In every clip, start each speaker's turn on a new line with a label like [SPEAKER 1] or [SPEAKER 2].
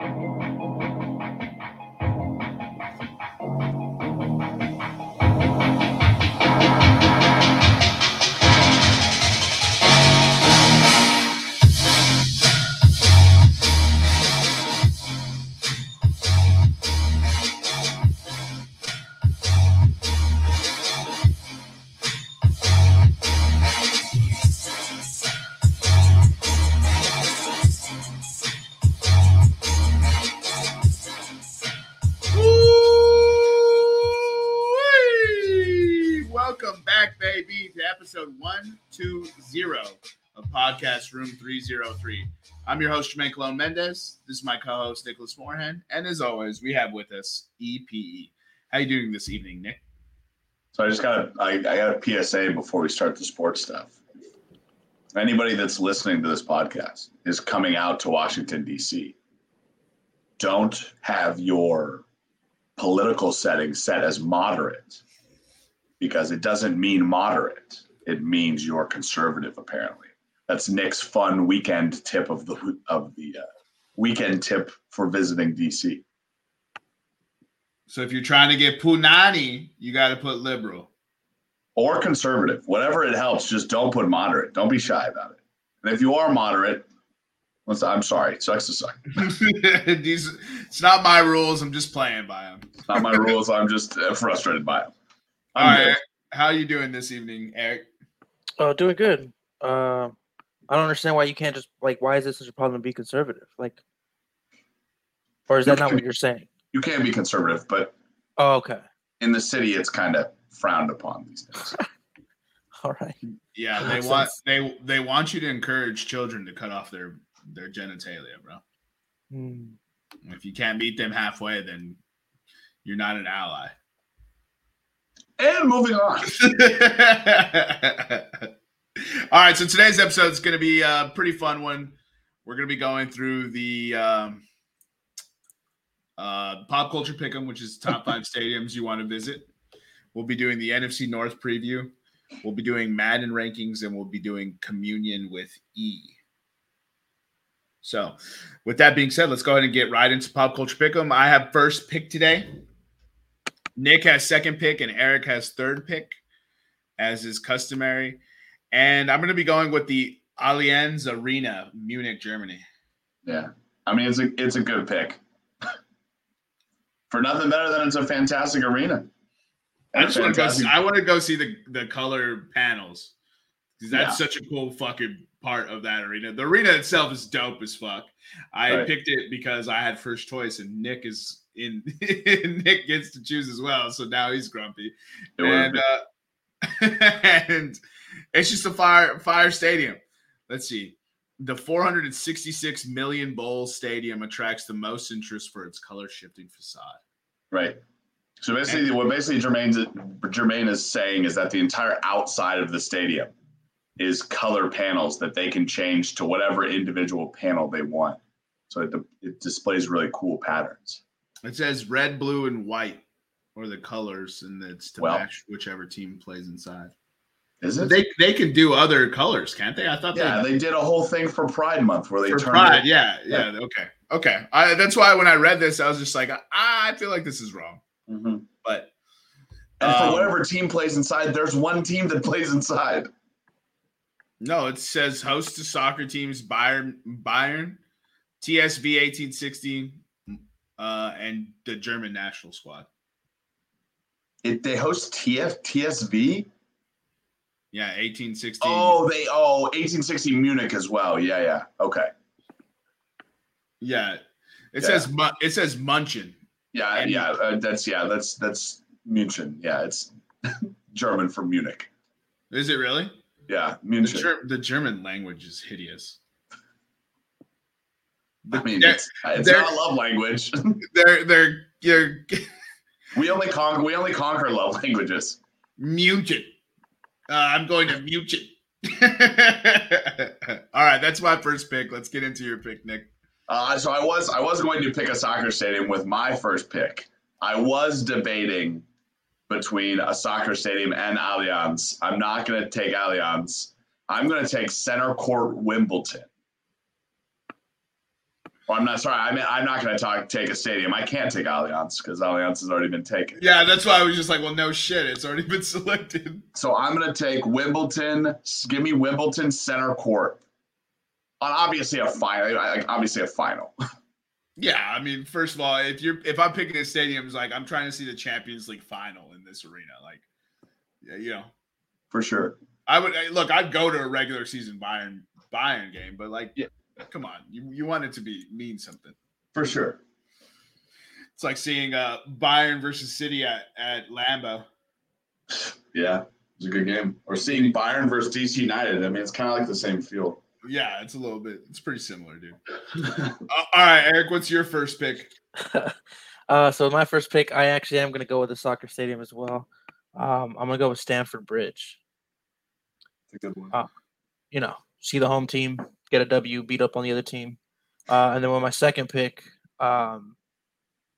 [SPEAKER 1] Woo-wee! Podcast Room 303. I'm your host, Jermaine Colon Mendez. This is my co-host, Nicholas Moorhan. And as always, we have with us EPE. How you doing this evening, Nick?
[SPEAKER 2] So I just got a, I, I got a PSA before we start the sports stuff. Anybody that's listening to this podcast is coming out to Washington D.C. Don't have your political setting set as moderate because it doesn't mean moderate. It means you're conservative. Apparently, that's Nick's fun weekend tip of the of the uh, weekend tip for visiting D.C.
[SPEAKER 1] So if you're trying to get Punani, you got to put liberal.
[SPEAKER 2] or conservative, whatever it helps. Just don't put moderate. Don't be shy about it. And if you are moderate, I'm sorry, sucks to suck.
[SPEAKER 1] These, it's not my rules. I'm just playing by them.
[SPEAKER 2] It's not my rules. I'm just uh, frustrated by them.
[SPEAKER 1] All
[SPEAKER 2] I'm
[SPEAKER 1] right.
[SPEAKER 2] good.
[SPEAKER 1] How you doing this evening, Eric?
[SPEAKER 3] Oh, doing good. Uh, I don't understand why you can't just like. Why is this such a problem to be conservative? Like, or is that not what you're saying?
[SPEAKER 2] You can be conservative, but
[SPEAKER 3] Oh, okay.
[SPEAKER 2] in the city, it's kind of frowned upon these days.
[SPEAKER 3] All right.
[SPEAKER 1] Yeah,
[SPEAKER 3] That
[SPEAKER 1] they want
[SPEAKER 3] sense.
[SPEAKER 1] they they want you to encourage children to cut off their their genitalia, bro.
[SPEAKER 3] Hmm.
[SPEAKER 1] If you can't meet them halfway, then you're not an ally.
[SPEAKER 2] And moving on.
[SPEAKER 1] All right, so today's episode is going to be a pretty fun one. We're going to be going through the um, uh, pop culture pick'em, which is top five stadiums you want to visit. We'll be doing the NFC North preview. We'll be doing Madden rankings, and we'll be doing communion with E. So, with that being said, let's go ahead and get right into pop culture pick'em. I have first pick today. Nick has second pick, and Eric has third pick, as is customary. And I'm going to be going with the Allianz Arena, Munich, Germany.
[SPEAKER 2] Yeah, I mean it's a it's a good pick. For nothing better than it's a fantastic arena.
[SPEAKER 1] I just want to go. See, I want to go see the the color panels because that's
[SPEAKER 2] Yeah.
[SPEAKER 1] such a cool fucking part of that arena. The arena itself is dope as fuck. I
[SPEAKER 2] Right.
[SPEAKER 1] picked it because I had first choice, and Nick is in. Nick gets to choose as well, so now he's grumpy. And uh, and it's just a fire fire stadium. Let's see. The 466 million bowl stadium attracts the most interest for its color shifting facade.
[SPEAKER 2] Right. So basically, what basically Jermaine's Jermaine is saying is that the entire outside of the stadium is color panels that they can change to whatever individual panel they want. So it, it displays really cool patterns.
[SPEAKER 1] It says red, blue, and white or the colors, and it's to
[SPEAKER 2] Well.
[SPEAKER 1] match whichever team plays inside.
[SPEAKER 2] Is it?
[SPEAKER 1] They they can do other colors, can't they? I thought
[SPEAKER 2] yeah,
[SPEAKER 1] they,
[SPEAKER 2] they did a whole thing for Pride Month where they
[SPEAKER 1] for
[SPEAKER 2] turned
[SPEAKER 1] pride.
[SPEAKER 2] it.
[SPEAKER 1] Yeah, yeah, okay, okay. I, that's why when I read this, I was just like, I, I feel like this is wrong.
[SPEAKER 2] Mhm.
[SPEAKER 1] But
[SPEAKER 2] And for
[SPEAKER 1] Um,
[SPEAKER 2] whatever team plays inside, there's one team that plays inside.
[SPEAKER 1] no, it says host to soccer teams Bayern, Bayern, TSV 1860, uh, and the German national squad.
[SPEAKER 2] It, they host TF TSV.
[SPEAKER 1] Yeah, 1860.
[SPEAKER 2] Oh, they oh 1860 Munich as well. Yeah, yeah. Okay.
[SPEAKER 1] yeah. It
[SPEAKER 2] Yeah.
[SPEAKER 1] says it says Munchen.
[SPEAKER 2] Yeah,
[SPEAKER 1] And-
[SPEAKER 2] yeah. Uh, that's yeah. That's that's München. Yeah, it's German for Munich.
[SPEAKER 1] Is it really?
[SPEAKER 2] Yeah,
[SPEAKER 1] The,
[SPEAKER 2] München.
[SPEAKER 1] Ger- the German language is hideous.
[SPEAKER 2] I mean,
[SPEAKER 1] They're-
[SPEAKER 2] it's, it's
[SPEAKER 1] they're-
[SPEAKER 2] not love language.
[SPEAKER 1] They're they're they're
[SPEAKER 2] we only conquer we only conquer love languages.
[SPEAKER 1] Munchen. Uh, I'm going to Munchen. All right, that's my first pick. Let's get into your pick, Nick.
[SPEAKER 2] Uh, so I was I was going to pick a soccer stadium with my first pick. I was debating between a soccer stadium and Allianz. I'm not going to take Allianz. I'm going to take Center Court Wimbledon. Well, I'm not sorry. I mean, I'm not going to talk take a stadium. I can't take Allianz because Allianz has already been taken.
[SPEAKER 1] Yeah, that's why I was just like, well, no shit, it's already been selected.
[SPEAKER 2] So I'm going to take Wimbledon. Give me Wimbledon Center Court. On obviously a final, like obviously a final.
[SPEAKER 1] Yeah, I mean, first of all, if you're if I'm picking a stadiums, like I'm trying to see the Champions League final in this arena, like, yeah, you know,
[SPEAKER 2] For sure.
[SPEAKER 1] I would look. I'd go to a regular season Bayern Bayern game, but like,
[SPEAKER 2] Yeah.
[SPEAKER 1] Come on, you you want it to be mean something.
[SPEAKER 2] For sure.
[SPEAKER 1] It's like seeing uh Bayern versus City at at Lambeau.
[SPEAKER 2] Yeah, it was a good game. Or seeing Bayern versus DC United. I mean, it's kind of like the same feel.
[SPEAKER 1] Yeah, it's a little bit. It's pretty similar, dude. Uh, all right, Eric, what's your first pick?
[SPEAKER 3] uh, so my first pick, I actually am going to go with the soccer stadium as well. Um, I'm going to go with Stamford Bridge.
[SPEAKER 2] It's a good one.
[SPEAKER 3] Uh, You know, see the home team get a W, beat up on the other team. Uh, and then with my second pick, um,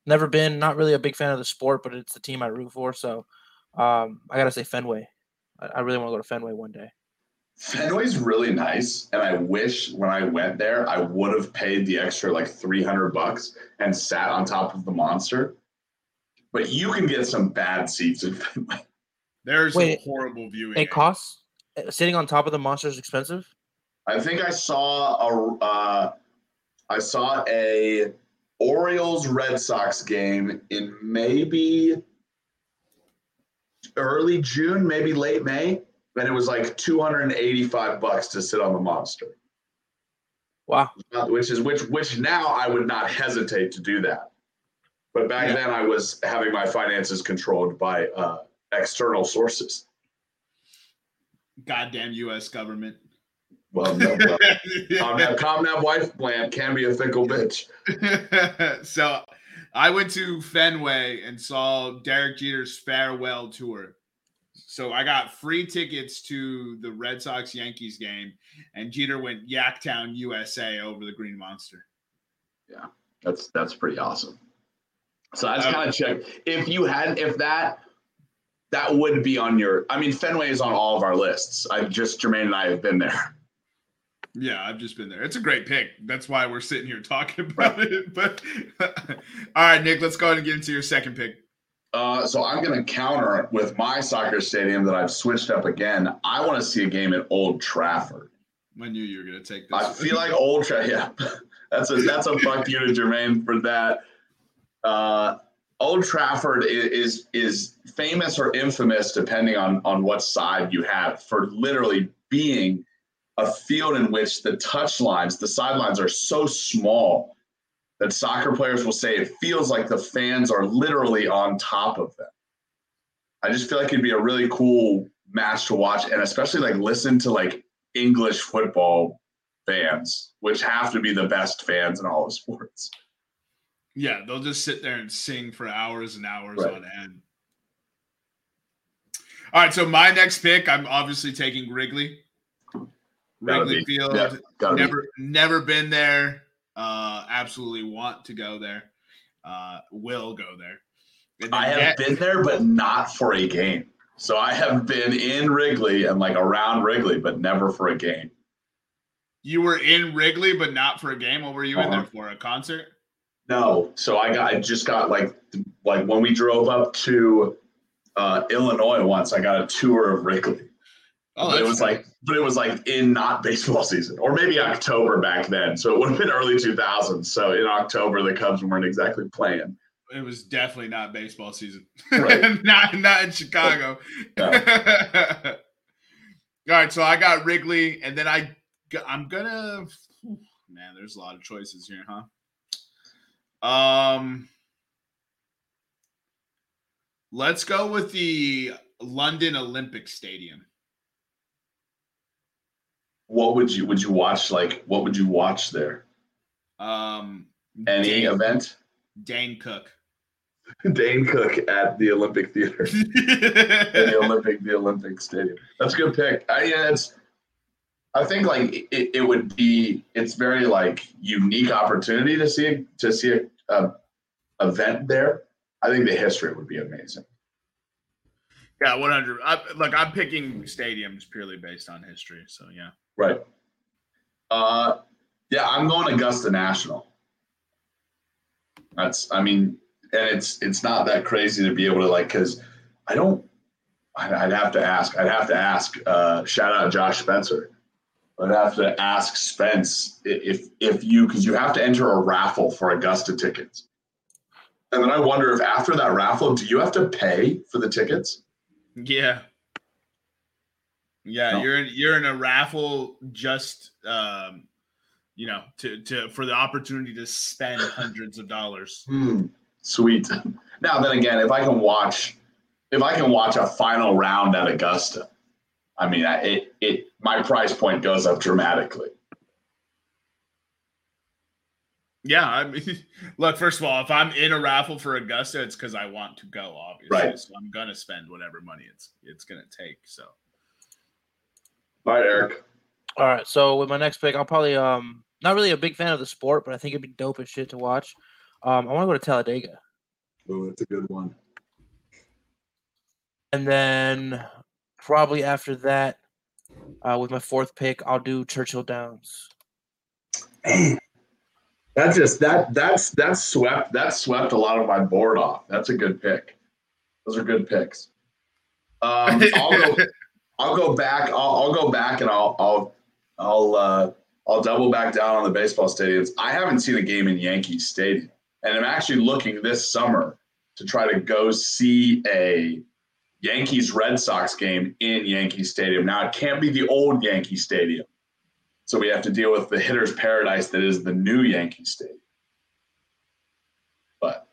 [SPEAKER 3] never been, not really a big fan of the sport, but it's the team I root for. So um, I got to say Fenway. I, I really want to go to Fenway one day.
[SPEAKER 2] Fenway's really nice, and I wish when I went there I would have paid the extra like three hundred bucks and sat on top of the monster. But you can get some bad seats in Fenway.
[SPEAKER 1] There's
[SPEAKER 3] Wait,
[SPEAKER 1] a horrible viewing.
[SPEAKER 3] It costs, sitting on top of the monster is expensive.
[SPEAKER 2] I think I saw a uh, I saw a Orioles Red Sox game in maybe early June, maybe late May, and it was like two hundred and eighty-five bucks to sit on the monster.
[SPEAKER 3] Wow.
[SPEAKER 2] Which is which which now I would not hesitate to do that. But back
[SPEAKER 1] Yeah.
[SPEAKER 2] then I was having my finances controlled by uh, external sources.
[SPEAKER 1] Goddamn U.S. government.
[SPEAKER 2] Well, no, well Comnab, Comnab wife plant can be a fickle bitch.
[SPEAKER 1] so I went to Fenway and saw Derek Jeter's farewell tour. So I got free tickets to the Red Sox Yankees game, and Jeter went Yaktown, USA over the Green Monster.
[SPEAKER 2] Yeah, that's that's pretty awesome. So I just
[SPEAKER 1] Um,
[SPEAKER 2] kind of checked if you had if that that would be on your. I mean, Fenway is on all of our lists. I just Jermaine and I have been there.
[SPEAKER 1] Yeah, I've just been there. It's a great pick. That's why we're sitting here talking about it. But all right, Nick, let's go ahead and get into your second pick.
[SPEAKER 2] Uh, so I'm going to counter with my soccer stadium that I've switched up again. I want to see a game at Old Trafford.
[SPEAKER 1] I knew you were going to take this.
[SPEAKER 2] I feel like Old Trafford. Yeah, that's a that's a fuck you to Jermaine for that. Uh, Old Trafford i- is is famous or infamous, depending on on what side you have, for literally being a field in which the touch lines, the sidelines are so small that soccer players will say it feels like the fans are literally on top of them. I just feel like it'd be a really cool match to watch, and especially like listen to like English football fans, which have to be the best fans in all of sports.
[SPEAKER 1] Yeah, they'll just sit there and sing for hours and hours
[SPEAKER 2] Right.
[SPEAKER 1] on end. All right, so my next pick, I'm obviously taking Wrigley. Wrigley
[SPEAKER 2] be.
[SPEAKER 1] Field.
[SPEAKER 2] Yeah, gotta be.
[SPEAKER 1] never never been there. Uh absolutely want to go there. Uh will go there.
[SPEAKER 2] I have been there, but not for a game. So I have been in Wrigley and like around Wrigley, but never for a game.
[SPEAKER 1] you were in Wrigley, but not for a game. What were you in
[SPEAKER 2] Uh-huh.
[SPEAKER 1] there for? A concert?
[SPEAKER 2] No, so I got I just got like like when we drove up to uh, Illinois once, I got a tour of Wrigley.
[SPEAKER 1] Oh,
[SPEAKER 2] but it was like, but it was like in not baseball season, or maybe October back then. So it would have been early 2000s. So in October, the Cubs weren't exactly playing.
[SPEAKER 1] it was definitely not baseball season.
[SPEAKER 2] Right.
[SPEAKER 1] not not in Chicago.
[SPEAKER 2] No.
[SPEAKER 1] All right, so I got Wrigley, and then I I'm gonna man. There's a lot of choices here, huh? Um, let's go with the London Olympic Stadium.
[SPEAKER 2] What would you would you watch? Like, what would you watch there?
[SPEAKER 1] Um,
[SPEAKER 2] Any
[SPEAKER 1] Dane,
[SPEAKER 2] event?
[SPEAKER 1] Dane Cook.
[SPEAKER 2] Dane Cook at the Olympic Theater, at the Olympic, the Olympic Stadium. That's a good pick. I, yeah, it's. I think like it, it would be. It's very like unique opportunity to see to see a, a event there. I think the history would be amazing.
[SPEAKER 1] yeah, 100. I, look, I'm picking stadiums purely based on history. So yeah.
[SPEAKER 2] Right. Uh, yeah, I'm going Augusta National. That's I mean, and it's it's not that crazy to be able to like because I don't. I'd, have to ask. I'd have to ask. Uh, shout out Josh Spencer. I'd have to ask Spence if if you because you have to enter a raffle for Augusta tickets. And then I wonder if after that raffle, do you have to pay for the tickets?
[SPEAKER 1] Yeah. Yeah,
[SPEAKER 2] No.
[SPEAKER 1] you're in, you're in a raffle just um you know to to for the opportunity to spend hundreds of dollars.
[SPEAKER 2] Hmm. Sweet. Now then again, if I can watch, if I can watch a final round at Augusta, I mean, I, it it my price point goes up dramatically.
[SPEAKER 1] Yeah, I mean, look. First of all, if I'm in a raffle for Augusta, it's because I want to go. Obviously,
[SPEAKER 2] Right.
[SPEAKER 1] so I'm gonna spend whatever money it's it's gonna take. So
[SPEAKER 2] All right, Eric.
[SPEAKER 3] All right, so with my next pick, I'll probably um not really a big fan of the sport, but I think it'd be dope as shit to watch. Um, I want to go to Talladega,
[SPEAKER 2] Oh, that's a good one.
[SPEAKER 3] and then probably after that, uh, with my fourth pick, I'll do Churchill Downs.
[SPEAKER 2] Man, that just that that's that's swept that swept a lot of my board off. That's a good pick. Those are good picks. Um, I'll go. I'll go back. I'll, I'll go back and I'll I'll I'll uh, I'll double back down on the baseball stadiums. I haven't seen a game in Yankee Stadium, and I'm actually looking this summer to try to go see a Yankees Red Sox game in Yankee Stadium. Now it can't be the old Yankee Stadium. So we have to deal with the hitter's paradise that is the new Yankee Stadium. But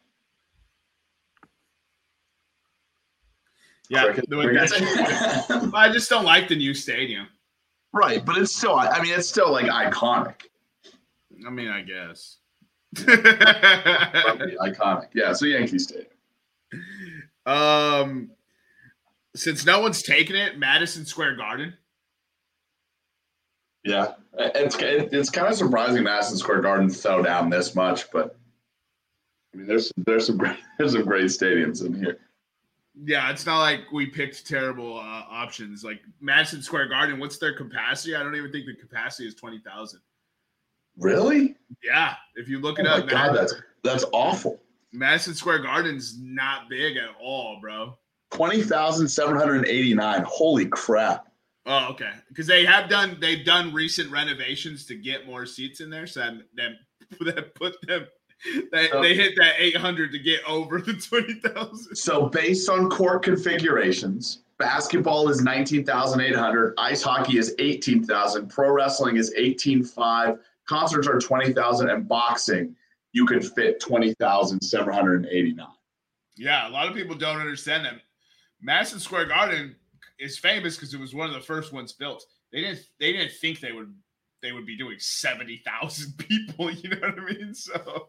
[SPEAKER 1] yeah, the- I just don't like the new stadium.
[SPEAKER 2] right, but it's still I mean it's still like iconic.
[SPEAKER 1] I mean, I guess.
[SPEAKER 2] iconic. Yeah, so Yankee Stadium.
[SPEAKER 1] um, since no one's taken it, Madison Square Garden.
[SPEAKER 2] Yeah. It's it's kind of surprising Madison Square Garden fell down this much, but I mean there's there's some great there's some great stadiums in here.
[SPEAKER 1] Yeah, it's not like we picked terrible uh, options. Like Madison Square Garden, what's their capacity? I don't even think the capacity is twenty thousand.
[SPEAKER 2] Really?
[SPEAKER 1] Yeah, if you look
[SPEAKER 2] Oh
[SPEAKER 1] it
[SPEAKER 2] my
[SPEAKER 1] up,
[SPEAKER 2] god,
[SPEAKER 1] Mad-
[SPEAKER 2] that's that's awful.
[SPEAKER 1] Madison Square Garden's not big at all, bro.
[SPEAKER 2] Twenty thousand seven hundred eighty nine. Holy crap!
[SPEAKER 1] Oh, okay. Because they have done they've done recent renovations to get more seats in there, so that that, that put them they,
[SPEAKER 2] So-
[SPEAKER 1] they hit that eight hundred to get over the twenty thousand.
[SPEAKER 2] So based on court configurations, basketball is nineteen thousand eight hundred, ice hockey is eighteen thousand, pro wrestling is eighteen five, concerts are twenty thousand, and boxing you could fit twenty thousand seven hundred eighty nine.
[SPEAKER 1] Yeah, a lot of people don't understand that. Madison Square Garden is famous because it was one of the first ones built. They didn't they didn't think they would they would be doing seventy thousand people. You know what I mean? So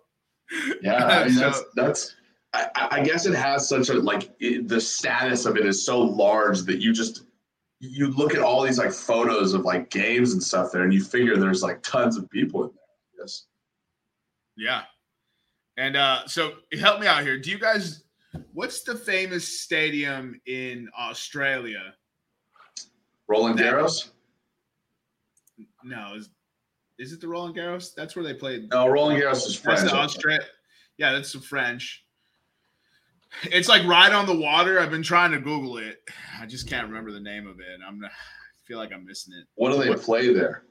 [SPEAKER 2] Yeah, I mean, that's that's. I, I- guess it has such a like it, the status of it is so large that you just you look at all these like photos of like games and stuff there, and you figure there's like tons of people in there. Yes.
[SPEAKER 1] yeah. And uh so help me out here. Do you guys what's the famous stadium in Australia?
[SPEAKER 2] Roland Garros.
[SPEAKER 1] No, is is it the Roland Garros? That's where they played.
[SPEAKER 2] No, Roland Garros is French.
[SPEAKER 1] That's the Australia. Yeah, that's the French. It's like right on the water. I've been trying to Google it. I just can't remember the name of it. I'm. I feel like I'm missing it.
[SPEAKER 2] What do they play there?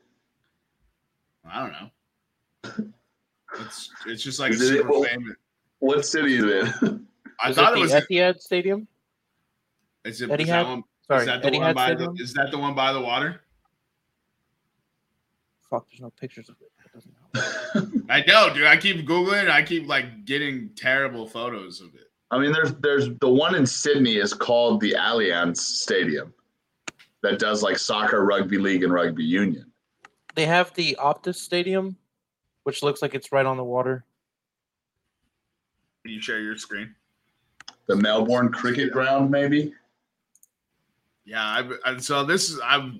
[SPEAKER 1] I don't know. It's it's just like a
[SPEAKER 2] Is it-
[SPEAKER 1] super
[SPEAKER 2] well-
[SPEAKER 1] famous.
[SPEAKER 2] What city is it?
[SPEAKER 1] I
[SPEAKER 3] Is
[SPEAKER 1] thought
[SPEAKER 3] it
[SPEAKER 1] it
[SPEAKER 3] the
[SPEAKER 1] was.
[SPEAKER 3] Etihad Stadium?
[SPEAKER 1] Is, it,
[SPEAKER 3] Etihad?
[SPEAKER 1] is that one?
[SPEAKER 3] Sorry,
[SPEAKER 1] is that the one
[SPEAKER 3] Etihad
[SPEAKER 1] by the?
[SPEAKER 3] Stadium.
[SPEAKER 1] Is that the one by the water?
[SPEAKER 3] Fuck, there's no pictures of it. That doesn't help.
[SPEAKER 1] I know, dude. I keep googling. I keep like getting terrible photos of it.
[SPEAKER 2] I mean, there's there's the one in Sydney is called the Allianz Stadium, that does like soccer, rugby league, and rugby union.
[SPEAKER 3] They have the Optus Stadium, which looks like it's right on the water.
[SPEAKER 1] Can you share your screen?
[SPEAKER 2] The Melbourne Cricket Ground, maybe.
[SPEAKER 1] Yeah. I, I, so this is. I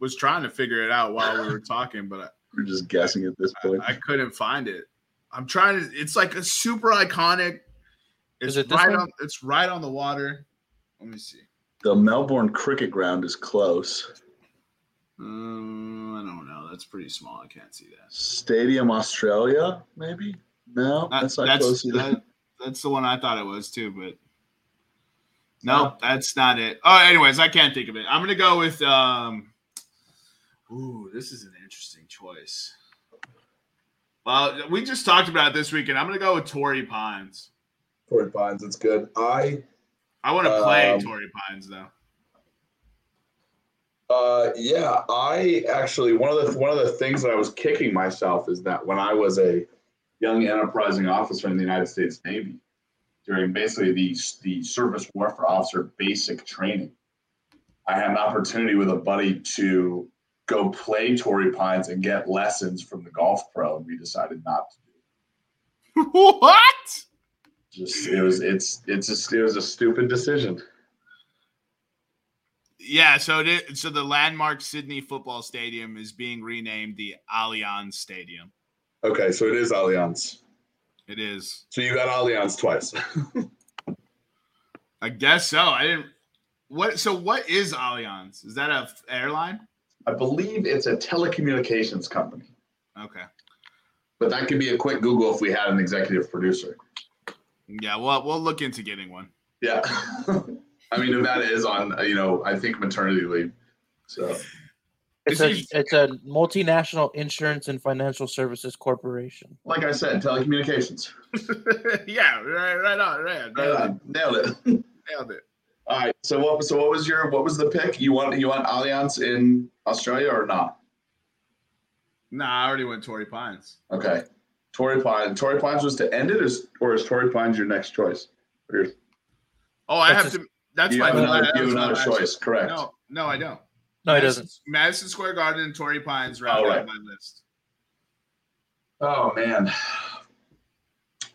[SPEAKER 1] was trying to figure it out while we were talking, but I,
[SPEAKER 2] We're just guessing at this point.
[SPEAKER 1] I couldn't find it. I'm trying to. It's like a super iconic. It's
[SPEAKER 3] Is it this
[SPEAKER 1] right
[SPEAKER 3] one?
[SPEAKER 1] on. It's right on the water. Let me see.
[SPEAKER 2] The Melbourne Cricket Ground is close.
[SPEAKER 1] Um, I don't know. That's pretty small. I can't see that.
[SPEAKER 2] Stadium Australia, maybe. No,
[SPEAKER 1] Uh,
[SPEAKER 2] that's not
[SPEAKER 1] that's
[SPEAKER 2] close either.
[SPEAKER 1] that, that's the one I thought it was too, but no, that's not it. Oh, anyways, I can't think of it. I'm gonna go with um. Ooh, this is an interesting choice. Well, we just talked about it this weekend. I'm gonna go with Torrey Pines.
[SPEAKER 4] Torrey Pines, that's good. I
[SPEAKER 1] I want to play
[SPEAKER 4] Um,
[SPEAKER 1] Torrey Pines though.
[SPEAKER 4] Uh, yeah, I actually one of the one of the things that I was kicking myself is that when I was a
[SPEAKER 2] young enterprising officer in the United States Navy during basically the, the surface warfare officer basic training. I had an opportunity with a buddy to go play Torrey Pines and get lessons from the golf pro, and we decided not to do.
[SPEAKER 1] what?
[SPEAKER 2] it. Just it was it's it's just it was a stupid decision.
[SPEAKER 1] Yeah, so it is, so the landmark Sydney football stadium is being renamed the Allianz Stadium.
[SPEAKER 4] okay, so it is Allianz.
[SPEAKER 1] It is.
[SPEAKER 4] So you got Allianz twice.
[SPEAKER 1] I guess so. I didn't. What? So what is Allianz? Is that a f- airline?
[SPEAKER 2] I believe it's a telecommunications company,
[SPEAKER 1] Okay.
[SPEAKER 2] but that could be a quick Google if we had an executive producer.
[SPEAKER 1] Yeah. Well, we'll look into getting one.
[SPEAKER 2] Yeah. I mean, Nevada is on, uh, you know, I think maternity leave. So,
[SPEAKER 3] It's
[SPEAKER 1] Is
[SPEAKER 3] a it's a multinational insurance and financial services corporation.
[SPEAKER 2] like I said, telecommunications.
[SPEAKER 1] yeah. Right. Right on. Right.
[SPEAKER 2] Right on. Nailed it.
[SPEAKER 1] Nailed it.
[SPEAKER 2] All right. So what? So what was your? What was the pick? You want? You want Allianz in Australia or not?
[SPEAKER 1] Nah, I already went Torrey Pines.
[SPEAKER 2] Okay. Torrey Pines. Torrey Pines was to end it, or is, or is Torrey Pines your next choice? Or your-
[SPEAKER 1] Oh, I
[SPEAKER 3] That's
[SPEAKER 1] have
[SPEAKER 3] a-
[SPEAKER 1] to. That's
[SPEAKER 2] you
[SPEAKER 1] my
[SPEAKER 2] have another, you have another
[SPEAKER 1] last-
[SPEAKER 2] choice. Correct.
[SPEAKER 1] No, no, I don't.
[SPEAKER 3] No, he doesn't.
[SPEAKER 1] Madison Square Garden and Torrey Pines round
[SPEAKER 2] Oh,
[SPEAKER 1] out my list.
[SPEAKER 2] Oh man.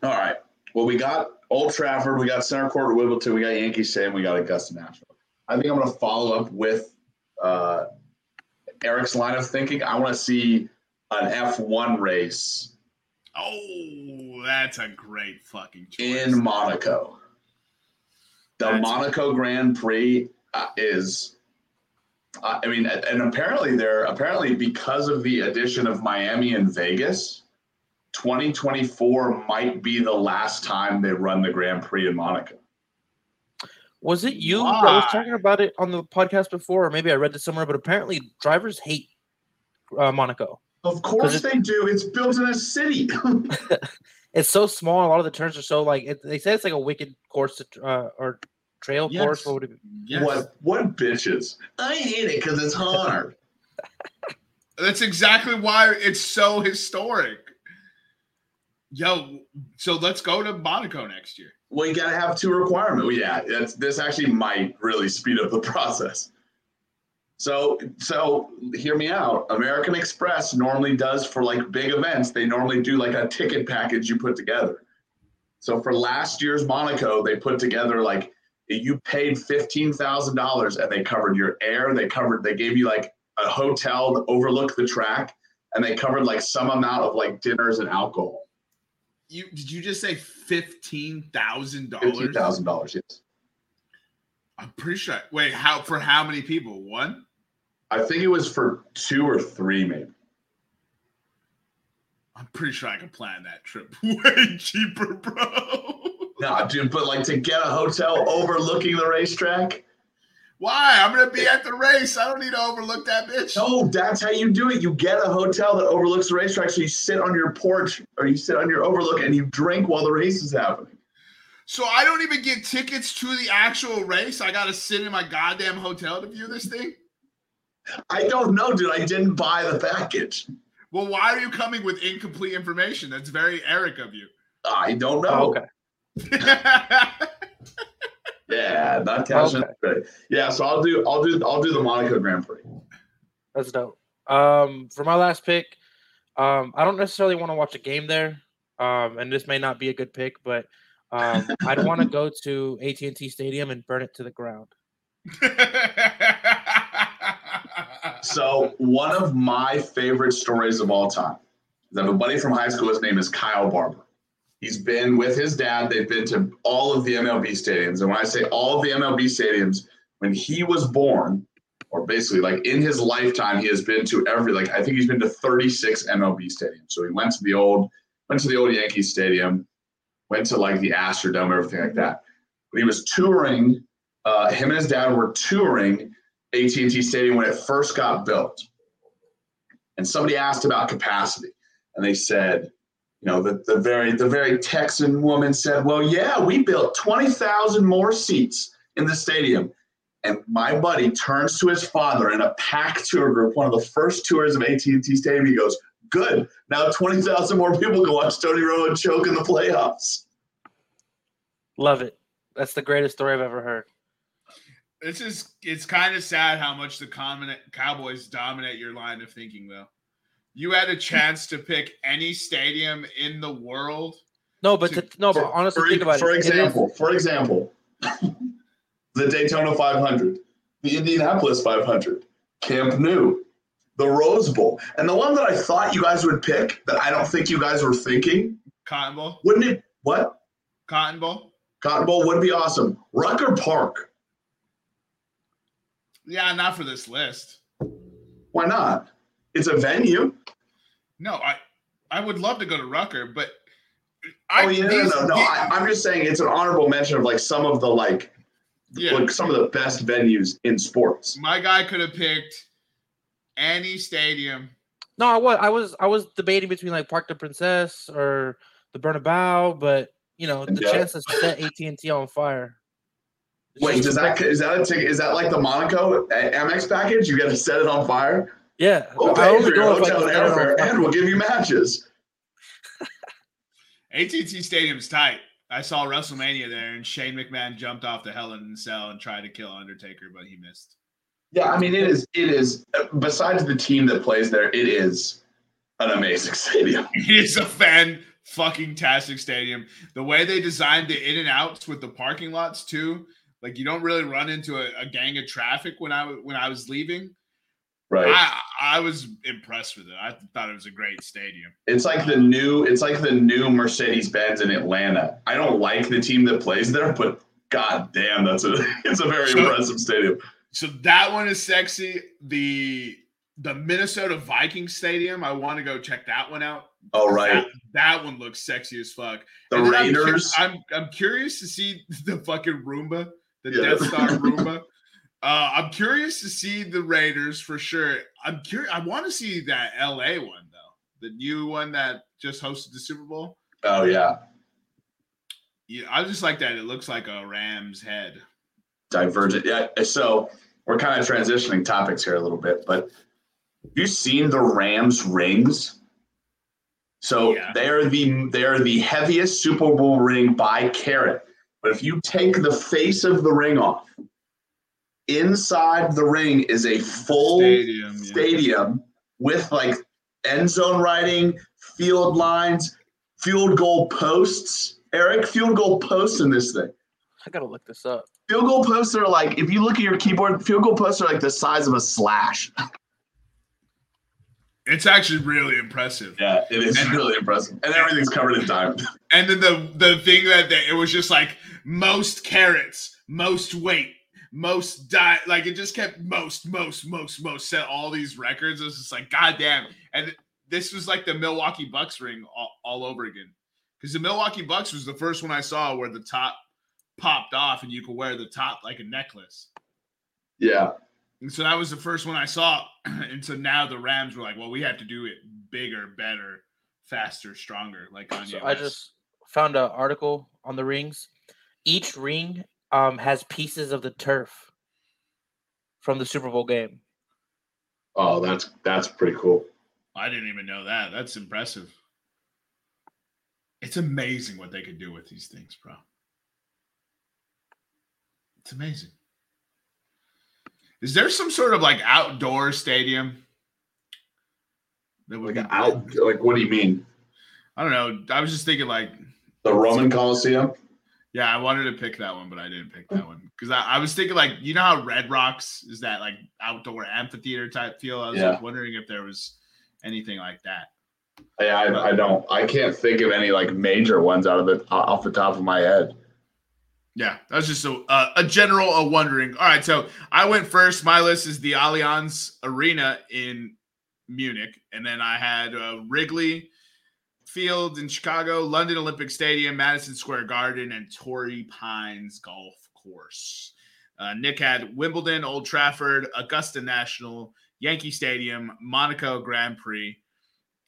[SPEAKER 2] All right. Well, we got Old Trafford, we got Center Court at Wimbledon, we got Yankee Stadium, we got Augusta National. I think I'm going to follow up with uh, Eric's line of thinking. I want to see an F1 race
[SPEAKER 1] Oh, that's a great fucking choice.
[SPEAKER 2] in Monaco. The
[SPEAKER 1] That's-
[SPEAKER 2] Monaco Grand Prix uh, is. uh, I mean, and apparently they're apparently because of the addition of Miami and Vegas, 2024 might be the last time they run the Grand Prix in Monaco.
[SPEAKER 3] Was it you that was talking about it on the podcast before, or maybe I read it somewhere? But apparently, drivers hate uh, Monaco.
[SPEAKER 2] Of course they do. It's built in a city.
[SPEAKER 3] It's so small. A lot of the turns are so like it, they say it's like a wicked course to, uh, or trail
[SPEAKER 1] Yes.
[SPEAKER 3] course. What would it be?
[SPEAKER 1] Yes.
[SPEAKER 2] What what bitches? I hate it because it's hard.
[SPEAKER 1] That's exactly why it's so historic. Yo, so let's go to Monaco next year.
[SPEAKER 2] Well, you gotta have two requirements. Yeah, that's, this actually might really speed up the process. So, so hear me out. American Express normally does for like big events. They normally do like a ticket package you put together. So for last year's Monaco, they put together like you paid fifteen thousand dollars and they covered your air. They covered. They gave you like a hotel to overlook the track, and they covered like some amount of like dinners and alcohol.
[SPEAKER 1] You did you just say fifteen thousand dollars?
[SPEAKER 2] thousand dollars. Yes.
[SPEAKER 1] I'm pretty sure. Wait, how for how many people? One?
[SPEAKER 2] I think it was for two or three, maybe.
[SPEAKER 1] I'm pretty sure I can plan that trip way cheaper, bro.
[SPEAKER 2] Nah, dude, but like to get a hotel overlooking the racetrack.
[SPEAKER 1] Why? I'm gonna be at the race. I don't need to overlook that bitch.
[SPEAKER 2] No, that's how you do it. You get a hotel that overlooks the racetrack, so you sit on your porch or you sit on your overlook and you drink while the race is happening.
[SPEAKER 1] So I don't even get tickets to the actual race. I gotta sit in my goddamn hotel to view this thing.
[SPEAKER 2] I don't know, dude. I didn't buy the package.
[SPEAKER 1] Well, why are you coming with incomplete information? That's very Eric of you.
[SPEAKER 2] I don't know.
[SPEAKER 3] Oh, okay.
[SPEAKER 2] Yeah, not cashing.
[SPEAKER 3] Okay.
[SPEAKER 2] Yeah, so I'll do, I'll do, I'll do the Monaco Grand Prix.
[SPEAKER 3] That's dope. Um, for my last pick, um, I don't necessarily want to watch a game there. Um, and this may not be a good pick, but um, I'd want to go to AT and T Stadium and burn it to the ground.
[SPEAKER 2] So one of my favorite stories of all time is I have a buddy from high school. His name is Kyle Barber. He's been with his dad. They've been to all of the MLB stadiums. And when I say all the MLB stadiums, when he was born, or basically like in his lifetime, he has been to every, like I think he's been to 36 MLB stadiums. So he went to the old went to the old Yankee Stadium, went to like the Astrodome, everything like that. But he was touring. Uh, him and his dad were touring AT&T Stadium when it first got built, and somebody asked about capacity, and they said, you know, the, the very the very Texan woman said, "Well, yeah, we built twenty thousand more seats in the stadium." And my buddy turns to his father in a packed tour group, one of the first tours of AT&T Stadium. He goes, "Good, now twenty thousand more people can watch Tony Romo choke in the playoffs."
[SPEAKER 3] Love it. That's the greatest story I've ever heard.
[SPEAKER 1] This is it's kind of sad how much the common Cowboys dominate your line of thinking though. You had a chance to pick any stadium in the world.
[SPEAKER 3] No, but
[SPEAKER 1] To-
[SPEAKER 3] no,
[SPEAKER 2] For-
[SPEAKER 3] but honestly,
[SPEAKER 2] for,
[SPEAKER 3] think about
[SPEAKER 2] for
[SPEAKER 3] it.
[SPEAKER 2] Example, for example, the Daytona 500, the Indianapolis 500, Camp Nou, the Rose Bowl, and the one that I thought you guys would pick that I don't think you guys were thinking,
[SPEAKER 1] Cotton Bowl,
[SPEAKER 2] wouldn't it? What?
[SPEAKER 1] Cotton Bowl.
[SPEAKER 2] Cotton Bowl would be awesome. Rucker Park,
[SPEAKER 1] Yeah, not for this list.
[SPEAKER 2] why not? It's a venue.
[SPEAKER 1] No, I I would love to go to Rucker, but I
[SPEAKER 2] oh yeah,
[SPEAKER 1] these-
[SPEAKER 2] no, no, no.
[SPEAKER 1] these-
[SPEAKER 2] I, I'm just saying it's an honorable mention of like some of the like,
[SPEAKER 1] yeah.
[SPEAKER 2] like some of the best venues in sports.
[SPEAKER 1] My guy could have picked any stadium.
[SPEAKER 3] No, I was I was I was debating between like Park de Princess or the Bernabeu, but you know the
[SPEAKER 2] Yeah.
[SPEAKER 3] chance to set AT and T on fire.
[SPEAKER 2] Wait, does that is that a ticket? Is that like the Monaco Amex package? You got to set it on fire.
[SPEAKER 3] Yeah,
[SPEAKER 2] We'll pay for your
[SPEAKER 3] go if I
[SPEAKER 2] hotel and
[SPEAKER 3] set it on
[SPEAKER 2] airfare, and we'll give you matches.
[SPEAKER 1] AT&T Stadium's tight. I saw WrestleMania there, and Shane McMahon jumped off the Hell in a Cell and tried to kill Undertaker, but he missed.
[SPEAKER 2] Yeah, I mean it is. It is. Besides the team that plays there, it is an amazing stadium.
[SPEAKER 1] It is a fan fucking tastic stadium. The way they designed the in and outs with the parking lots too, like you don't really run into a, a gang of traffic when I when I was leaving.
[SPEAKER 2] Right.
[SPEAKER 1] I I was impressed with it. I thought it was a great stadium.
[SPEAKER 2] It's like the new. It's like the new Mercedes Benz in Atlanta. I don't like the team that plays there, but god damn, that's a. It's a very
[SPEAKER 1] So-
[SPEAKER 2] impressive stadium.
[SPEAKER 1] So that one is sexy. The the Minnesota Viking stadium, I want to go check that one out.
[SPEAKER 2] Oh right,
[SPEAKER 1] That, that one looks sexy as fuck.
[SPEAKER 2] the
[SPEAKER 1] then I'm
[SPEAKER 2] Raiders.
[SPEAKER 1] I'm, I'm curious to see the fucking Roomba, the
[SPEAKER 2] Yeah.
[SPEAKER 1] Death Star Roomba. Uh, I'm curious to see the Raiders for sure. I'm curious. I want to see that LA one though, the new one that just hosted the Super Bowl.
[SPEAKER 2] Oh yeah,
[SPEAKER 1] Yeah, I just like that. It looks like a ram's head.
[SPEAKER 2] divergent. Yeah. So we're kind of transitioning topics here a little bit, but have you seen the Rams rings? So
[SPEAKER 1] Yeah.
[SPEAKER 2] they are the they are the heaviest Super Bowl ring by carat. But if you take the face of the ring off, inside the ring is a full
[SPEAKER 1] Stadium. yeah.
[SPEAKER 2] with like end zone writing, field lines, field goal posts. Eric, field goal posts in this thing.
[SPEAKER 3] I gotta look this up.
[SPEAKER 2] Field goal posts are like, if you look at your keyboard, field goal posts are like the size of a slash.
[SPEAKER 1] It's actually really impressive.
[SPEAKER 2] Yeah, it is
[SPEAKER 1] And-
[SPEAKER 2] really impressive. And everything's covered in diamond.
[SPEAKER 1] And then the the thing that they, it was just like most carrots, most weight, most die. Like it just kept most, most, most, most. Set all these records. It was just like goddamn. And this was like the Milwaukee Bucks ring all, all over again. Because the Milwaukee Bucks was the first one I saw where the top popped off and you could wear the top like a necklace.
[SPEAKER 2] Yeah.
[SPEAKER 1] And so that was the first one I saw. and so now the Rams were like, well, we have to do it bigger, better, faster, stronger. Like Kanye
[SPEAKER 3] So I just found an article on the rings. Each ring um has pieces of the turf from the Super Bowl game.
[SPEAKER 2] Oh, that's that's pretty cool.
[SPEAKER 1] I didn't even know that. That's impressive. It's amazing what they could do with these things, bro. It's amazing. Is there some sort of like outdoor stadium that would
[SPEAKER 2] Like
[SPEAKER 1] be
[SPEAKER 2] out like what do you mean?
[SPEAKER 1] I don't know. I was just thinking like,
[SPEAKER 2] The Roman Coliseum?
[SPEAKER 1] Yeah, I wanted to pick that one, but I didn't pick that one because I, I was thinking like, you know how Red Rocks is that like outdoor amphitheater type feel? I was
[SPEAKER 2] Yeah.
[SPEAKER 1] like wondering if there was anything like that.
[SPEAKER 2] Yeah, I, I don't. I can't think of any like major ones out of it off the top of my head.
[SPEAKER 1] Yeah, that was just a, uh, a general uh, wondering. All right, so I went first. My list is the Allianz Arena in Munich, and then I had uh, Wrigley Field in Chicago, London Olympic Stadium, Madison Square Garden, and Torrey Pines Golf Course. Uh, Nick had Wimbledon, Old Trafford, Augusta National, Yankee Stadium, Monaco Grand Prix,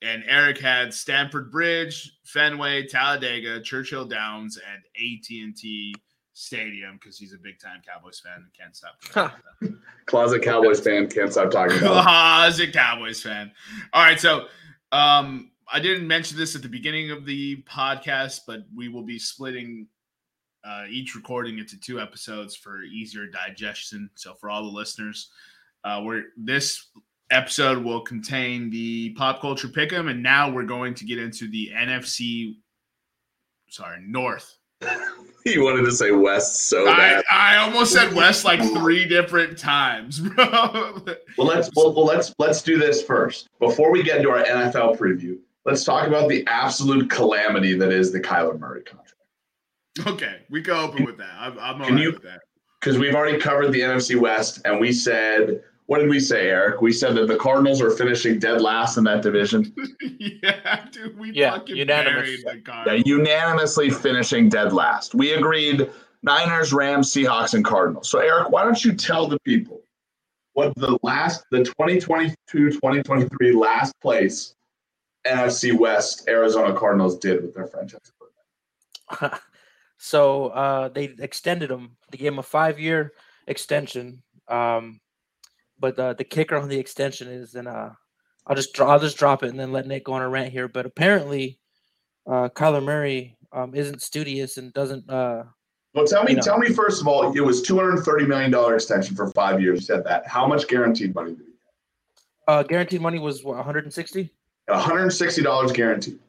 [SPEAKER 1] and Eric had Stamford Bridge, Fenway, Talladega, Churchill Downs, and AT&T Stadium because he's a big time Cowboys fan and can't stop.
[SPEAKER 3] Huh.
[SPEAKER 2] Closet Cowboys fan can't stop talking about.
[SPEAKER 1] Closet Cowboys fan. All right, so um, I didn't mention this at the beginning of the podcast, but we will be splitting uh, each recording into two episodes for easier digestion. So for all the listeners, uh, we're this episode will contain the pop culture pick'em, and now we're going to get into the NFC. Sorry, North.
[SPEAKER 2] He wanted to say West so
[SPEAKER 1] I,
[SPEAKER 2] bad.
[SPEAKER 1] I almost said West like three different times, bro.
[SPEAKER 2] Well, let's well, well let's let's do this first before we get into our NFL preview. Let's talk about the absolute calamity that is the Kyler Murray contract.
[SPEAKER 1] okay, we go open with that. I'm, I'm all
[SPEAKER 2] Can
[SPEAKER 1] right
[SPEAKER 2] you-
[SPEAKER 1] with that.
[SPEAKER 2] because we've already covered the NFC West, and we said, what did we say, Eric? We said that the Cardinals are finishing dead last in that division.
[SPEAKER 1] yeah, dude, we
[SPEAKER 3] Yeah,
[SPEAKER 1] fucking
[SPEAKER 3] unanimous.
[SPEAKER 1] buried the
[SPEAKER 2] Yeah, unanimously finishing dead last. We agreed Niners, Rams, Seahawks, and Cardinals. So, Eric, why don't you tell the people what the last, the 2022 2023 last place NFC West Arizona Cardinals did with their franchise? quarterback?
[SPEAKER 3] so uh, they extended him. They gave him a five-year extension. Um, but uh, the kicker on the extension is, and uh, I'll just dro- I'll just drop it and then let Nick go on a rant here. But apparently, uh, Kyler Murray um, isn't studious and doesn't. Uh,
[SPEAKER 2] Well, tell me,
[SPEAKER 3] You know.
[SPEAKER 2] tell me first of all, it was two hundred thirty million dollar extension for five years. You said that. How much guaranteed money did he
[SPEAKER 3] uh, guaranteed money was what
[SPEAKER 2] One hundred and sixty dollars guaranteed.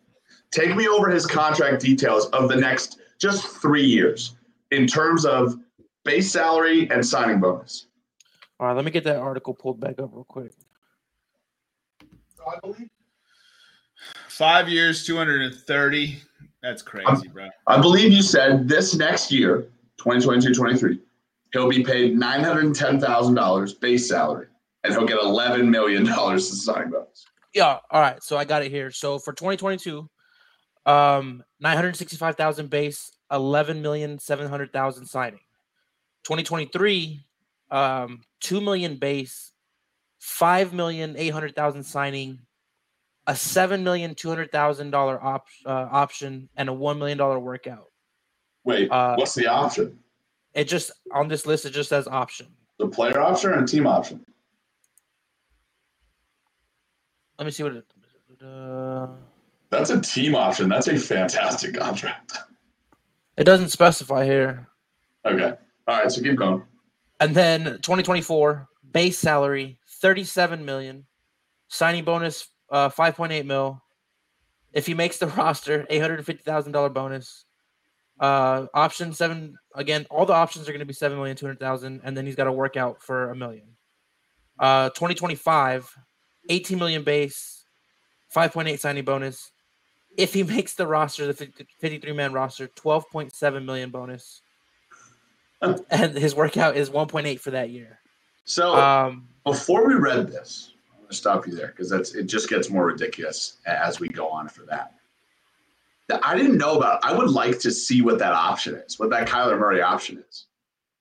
[SPEAKER 2] Take me over his contract details of the next just three years in terms of base salary and signing bonus.
[SPEAKER 3] All right, let me get that article pulled back up real quick.
[SPEAKER 2] I believe.
[SPEAKER 1] Five years, 230. That's crazy, bro.
[SPEAKER 2] I believe you said this next year, 2022-23, he'll be paid nine hundred and ten thousand dollars base salary, and he'll get eleven million dollars in signing bonus.
[SPEAKER 3] Yeah. All right. So I got it here. So for 2022, um, 965,000 base, 11,700,000 signing. 2023, um, 2 million base, 5,800,000 signing, a $7,200,000 op- uh, option, and a $1 million workout.
[SPEAKER 2] Wait,
[SPEAKER 3] Uh,
[SPEAKER 2] what's the option?
[SPEAKER 3] It just, on this list, it just says option.
[SPEAKER 2] The player option and team option?
[SPEAKER 3] Let me see what it, uh,
[SPEAKER 2] That's a team option. That's a fantastic contract.
[SPEAKER 3] it doesn't specify here.
[SPEAKER 2] Okay. All right. So keep going.
[SPEAKER 3] And then 2024 base salary 37 million, signing bonus uh 5.8 mil. If he makes the roster, $850,000 bonus. Uh option 7 again, all the options are going to be 7,200,000 and then he's got to work out for a million. Uh 2025 18 million base, 5.8 signing bonus. If he makes the roster, the 53 man roster, 12.7 million bonus. and his workout is 1.8 for that year.
[SPEAKER 2] So
[SPEAKER 3] Um,
[SPEAKER 2] before we read this, I'm going to stop you there because that's it. Just gets more ridiculous as we go on for that. That I didn't know about. I would like to see what that option is, what that Kyler Murray option is,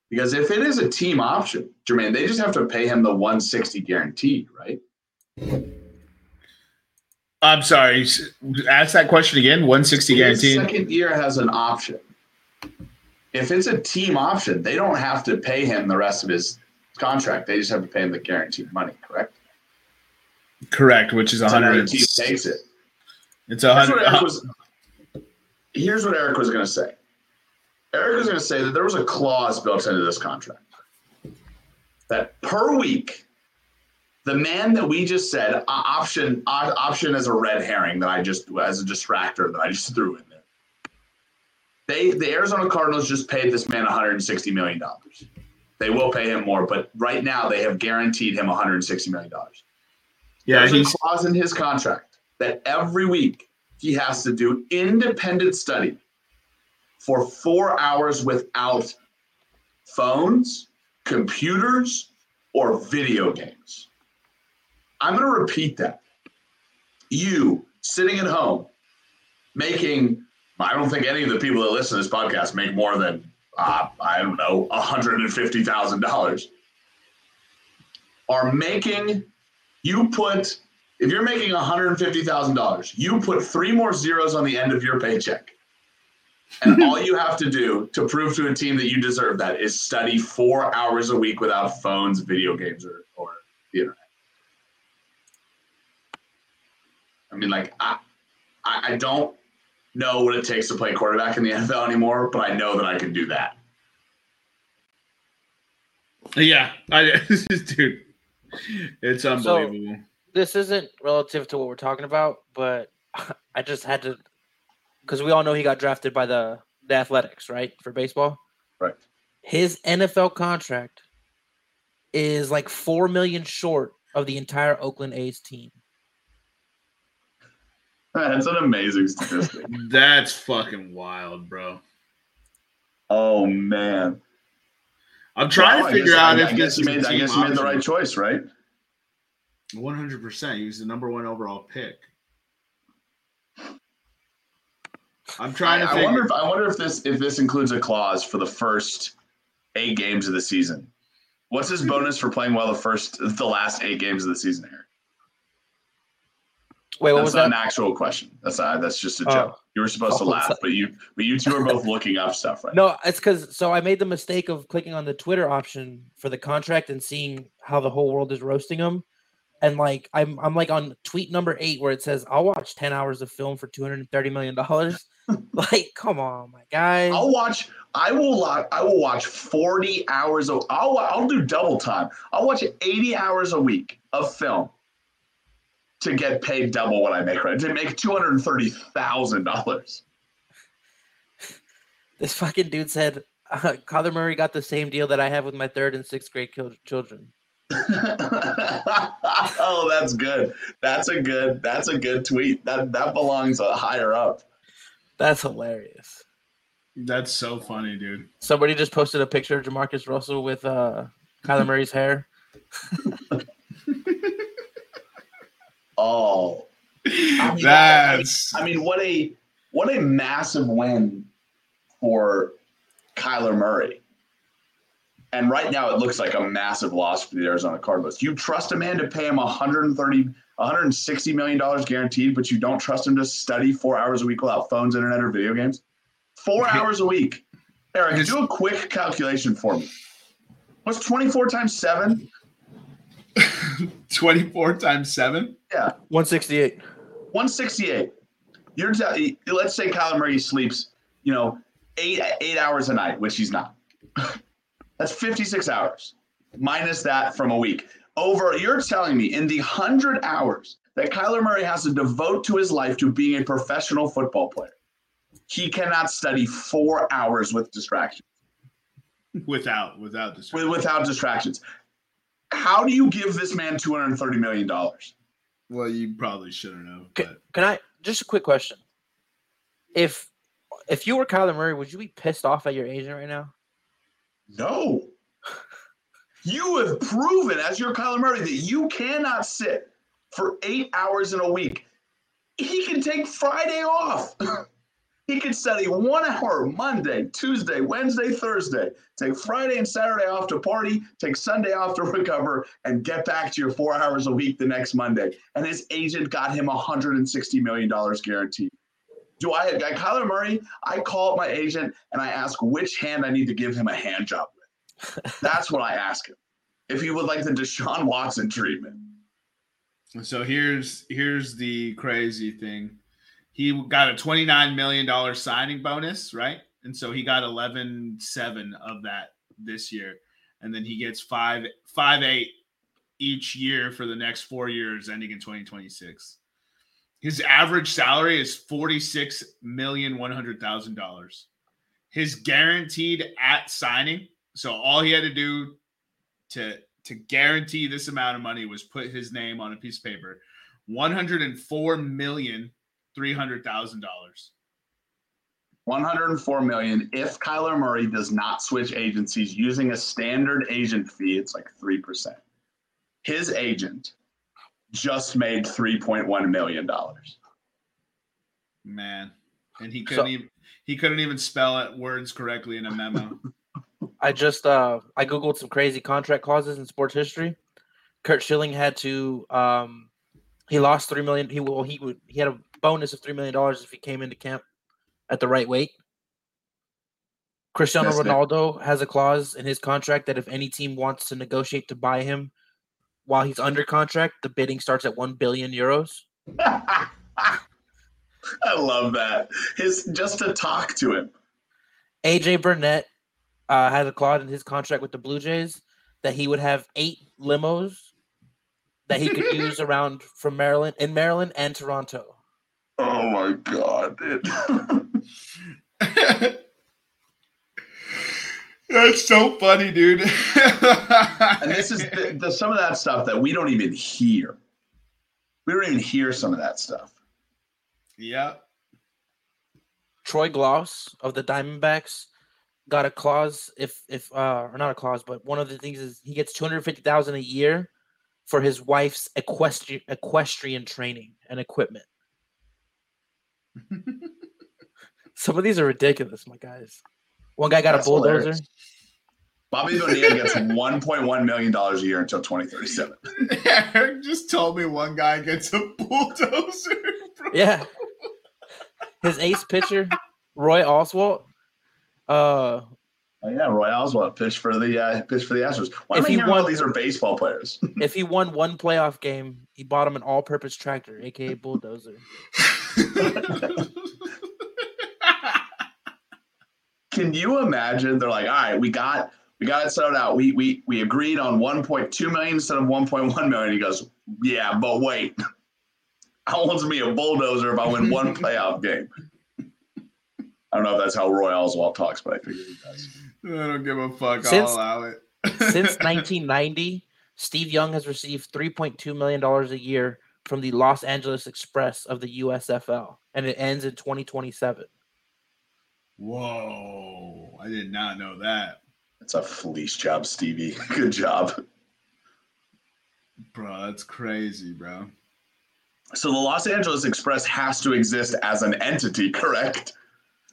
[SPEAKER 2] because if it is a team option, Jermaine, they just have to pay him the 160 guaranteed, right?
[SPEAKER 1] I'm sorry. Ask that question again. 160
[SPEAKER 2] His
[SPEAKER 1] guaranteed.
[SPEAKER 2] second year has an option. If it's a team option, they don't have to pay him the rest of his contract. They just have to pay him the guaranteed money, correct?
[SPEAKER 1] Correct, which is 100.
[SPEAKER 2] a team takes it.
[SPEAKER 1] It's
[SPEAKER 2] Here's what
[SPEAKER 1] 100.
[SPEAKER 2] Eric was, here's what Eric was going to say. Eric was going to say that there was a clause built into this contract that per week, the man that we just said uh, option uh, option as a red herring that I just as a distractor that I just threw in there. They the Arizona Cardinals just paid this man 160 million dollars. They will pay him more, but right now they have guaranteed him 160 million dollars.
[SPEAKER 1] Yeah,
[SPEAKER 2] There's
[SPEAKER 1] he's
[SPEAKER 2] a clause in his contract that every week he has to do independent study for four hours without phones, computers, or video games. I'm going to repeat that. You sitting at home,
[SPEAKER 4] making, I don't think any of the people that listen to this podcast make more than, uh, I don't know, $150,000 are making, you put, if you're making $150,000, you put three more zeros on the end of your paycheck. And all you have to do to prove to a team that you deserve that is study four hours a week without phones, video games, or, or the internet. I mean, like, I, I, I don't know what it takes to play quarterback in the NFL anymore, but I know that I can do that.
[SPEAKER 1] Yeah, I dude, it's unbelievable.
[SPEAKER 3] So, This isn't relative to what we're talking about, but I just had to because we all know he got drafted by the the Athletics, right, for baseball.
[SPEAKER 2] Right.
[SPEAKER 3] His NFL contract is like four million short of the entire Oakland A's team.
[SPEAKER 2] That's an amazing statistic.
[SPEAKER 1] That's fucking wild, bro.
[SPEAKER 2] oh man.
[SPEAKER 1] I'm trying
[SPEAKER 2] Well,
[SPEAKER 1] to figure
[SPEAKER 2] guess-
[SPEAKER 1] out
[SPEAKER 2] I,
[SPEAKER 1] if
[SPEAKER 2] I guess
[SPEAKER 1] this
[SPEAKER 2] he made. I guess he made the right choice, right?
[SPEAKER 1] One hundred percent. He was the number one overall pick. I'm trying to
[SPEAKER 2] I, I wonder if I wonder if this if this includes a clause for the first eight games of the season. What's his bonus for playing well the first the last eight games of the season here?
[SPEAKER 3] Wait, what
[SPEAKER 2] That's
[SPEAKER 3] was
[SPEAKER 2] not
[SPEAKER 3] that?
[SPEAKER 2] an actual question. That's not, that's just a
[SPEAKER 3] Oh.
[SPEAKER 2] joke. You were supposed to
[SPEAKER 3] Oh,
[SPEAKER 2] laugh, but you but you two are both looking up stuff right now.
[SPEAKER 3] No, it's because so I made the mistake of clicking on the Twitter option for the contract and seeing how the whole world is roasting him. And like I'm I'm like on tweet number eight where it says I'll watch 10 hours of film for 230 million dollars. like, come on, my guy.
[SPEAKER 2] I'll watch. I will. I will watch forty hours. Of, I'll. I'll do double time. I'll watch eighty hours a week of film to get paid double what I make. Right to make two hundred thirty thousand dollars.
[SPEAKER 3] This fucking dude said uh, Kyler Murray got the same deal that I have with my third and sixth grade kil- children.
[SPEAKER 2] oh, that's good. That's a good. That's a good tweet. That that belongs uh, higher up.
[SPEAKER 3] That's hilarious.
[SPEAKER 1] That's so funny, dude.
[SPEAKER 3] Somebody just posted a picture of Jamarcus Russell with uh, Kyler Murray's hair.
[SPEAKER 2] Oh, I mean,
[SPEAKER 1] That's
[SPEAKER 2] I mean, what a what a massive win for Kyler Murray. And right now, it looks like a massive loss for the Arizona Cardinals. You trust a man to pay him 130, 160 million dollars guaranteed, but you don't trust him to study four hours a week without phones, internet, or video games. Four hours a week. Eric, do a quick calculation for me. What's 24 times seven?
[SPEAKER 1] 24 times seven.
[SPEAKER 2] Yeah,
[SPEAKER 3] 168.
[SPEAKER 2] 168. You're t- let's say Kyler Murray sleeps, you know, eight eight hours a night, which he's not. That's 56 hours minus that from a week. Over, you're telling me in the hundred hours that Kyler Murray has to devote to his life to being a professional football player, he cannot study four hours with distractions.
[SPEAKER 1] Without, without this.
[SPEAKER 2] With, without distractions. How do you give this man 230 million dollars?
[SPEAKER 1] Well, you probably shouldn't have.
[SPEAKER 3] Can,
[SPEAKER 1] But
[SPEAKER 3] can I just a quick question? If if you were Kyler Murray, would you be pissed off at your agent right now?
[SPEAKER 2] No. You have proven as your Kyler Murray that you cannot sit for eight hours in a week. He can take Friday off. he could study one hour Monday, Tuesday, Wednesday, Thursday. Take Friday and Saturday off to party, take Sunday off to recover, and get back to your four hours a week the next Monday. And his agent got him $160 million guaranteed. Do I, I Kyler Murray? I call up my agent and I ask which hand I need to give him a hand job with. That's what I ask him. If he would like the Deshaun Watson treatment.
[SPEAKER 1] So here's here's the crazy thing. He got a twenty nine million dollar signing bonus, right? And so he got eleven seven of that this year, and then he gets five five eight each year for the next four years, ending in twenty twenty six. His average salary is forty six million one hundred thousand dollars. His guaranteed at signing, so all he had to do to to guarantee this amount of money was put his name on a piece of paper. One hundred and four million three hundred thousand dollars.
[SPEAKER 2] 104 million if Kyler Murray does not switch agencies using a standard agent fee, it's like 3%. His agent just made 3.1 million dollars.
[SPEAKER 1] Man, and he couldn't
[SPEAKER 3] So-
[SPEAKER 1] even he couldn't even spell it words correctly in a memo.
[SPEAKER 3] I just uh I googled some crazy contract clauses in sports history. Curt Schilling had to um he lost three million. He well he would he had a bonus of three million dollars if he came into camp at the right weight. Cristiano. Ronaldo has a clause in his contract that if any team wants to negotiate to buy him while he's under contract, the bidding starts at one billion euros.
[SPEAKER 2] I love that. His just to talk to him.
[SPEAKER 3] AJ Burnett uh, had a clause in his contract with the Blue Jays that he would have eight limos that he could use around from Maryland in Maryland and Toronto.
[SPEAKER 2] Oh my god, dude.
[SPEAKER 1] That's so funny, dude.
[SPEAKER 2] and this is the, the, some of that stuff that we don't even hear. We don't even hear some of that stuff.
[SPEAKER 1] yeah.
[SPEAKER 3] Troy Glaus of the Diamondbacks got a clause if if uh or not a clause, but one of the things is he gets two hundred fifty thousand a year for his wife's equestrian equestrian training and equipment. Some of these are ridiculous, my guys. One guy got
[SPEAKER 2] That's
[SPEAKER 3] a bulldozer.
[SPEAKER 2] hilarious. Bobby Bonilla gets $1.1 million a year until 2037.
[SPEAKER 1] Eric just told me one guy gets a bulldozer. bro.
[SPEAKER 3] Yeah. His ace pitcher, Roy Oswalt. Uh,
[SPEAKER 2] Oh, yeah, Roy Oswalt pitched for the uh, pitched for the Astros. Why
[SPEAKER 3] If
[SPEAKER 2] am I
[SPEAKER 3] he
[SPEAKER 2] hearing all
[SPEAKER 3] won-
[SPEAKER 2] these are baseball players?
[SPEAKER 3] if he won one playoff game, he bought him an all-purpose tractor, aka bulldozer.
[SPEAKER 2] Can you imagine? They're like, all right, we got we got it settled out. We we we agreed on 1.2 million instead of 1.1 million. He goes, yeah, but wait, I want to be a bulldozer if I win one playoff game. I don't know if that's how Roy Oswalt talks, but I figure he does.
[SPEAKER 1] I don't give a fuck.
[SPEAKER 3] Since-
[SPEAKER 1] I'll allow it.
[SPEAKER 3] Since 1990, Steve Young has received 3.2 million dollars a year from the Los Angeles Express of the USFL, and it ends in 2027.
[SPEAKER 1] Whoa! I did not know that,
[SPEAKER 2] It's a fleece job, Stevie. Good job.
[SPEAKER 1] bro. That's crazy, bro.
[SPEAKER 2] So the Los Angeles Express has to exist as an entity, correct?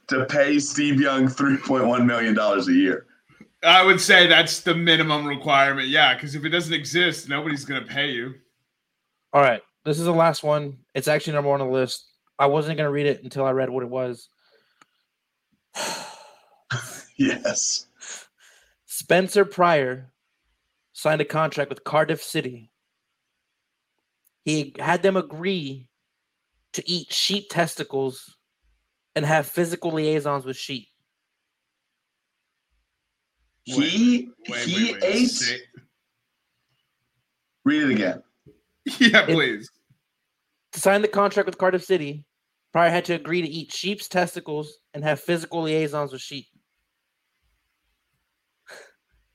[SPEAKER 2] To pay Steve Young $3.1 million a year.
[SPEAKER 1] I would say that's the minimum requirement. Yeah, because if it doesn't exist, nobody's gonna pay you.
[SPEAKER 3] All right, this is the last one. It's actually number one on the list. I wasn't gonna read it until I read what it was.
[SPEAKER 2] Yes.
[SPEAKER 3] Spencer Prior signed a contract with Cardiff City. He had them agree to eat sheep testicles and have physical liaisons with sheep.
[SPEAKER 2] He
[SPEAKER 1] Wait,
[SPEAKER 2] he
[SPEAKER 1] wait, wait.
[SPEAKER 2] ate.
[SPEAKER 1] Say-
[SPEAKER 2] Read it again.
[SPEAKER 1] Yeah, please.
[SPEAKER 3] To sign the contract with Cardiff City, Prior had to agree to eat sheep's testicles and have physical liaisons with sheep.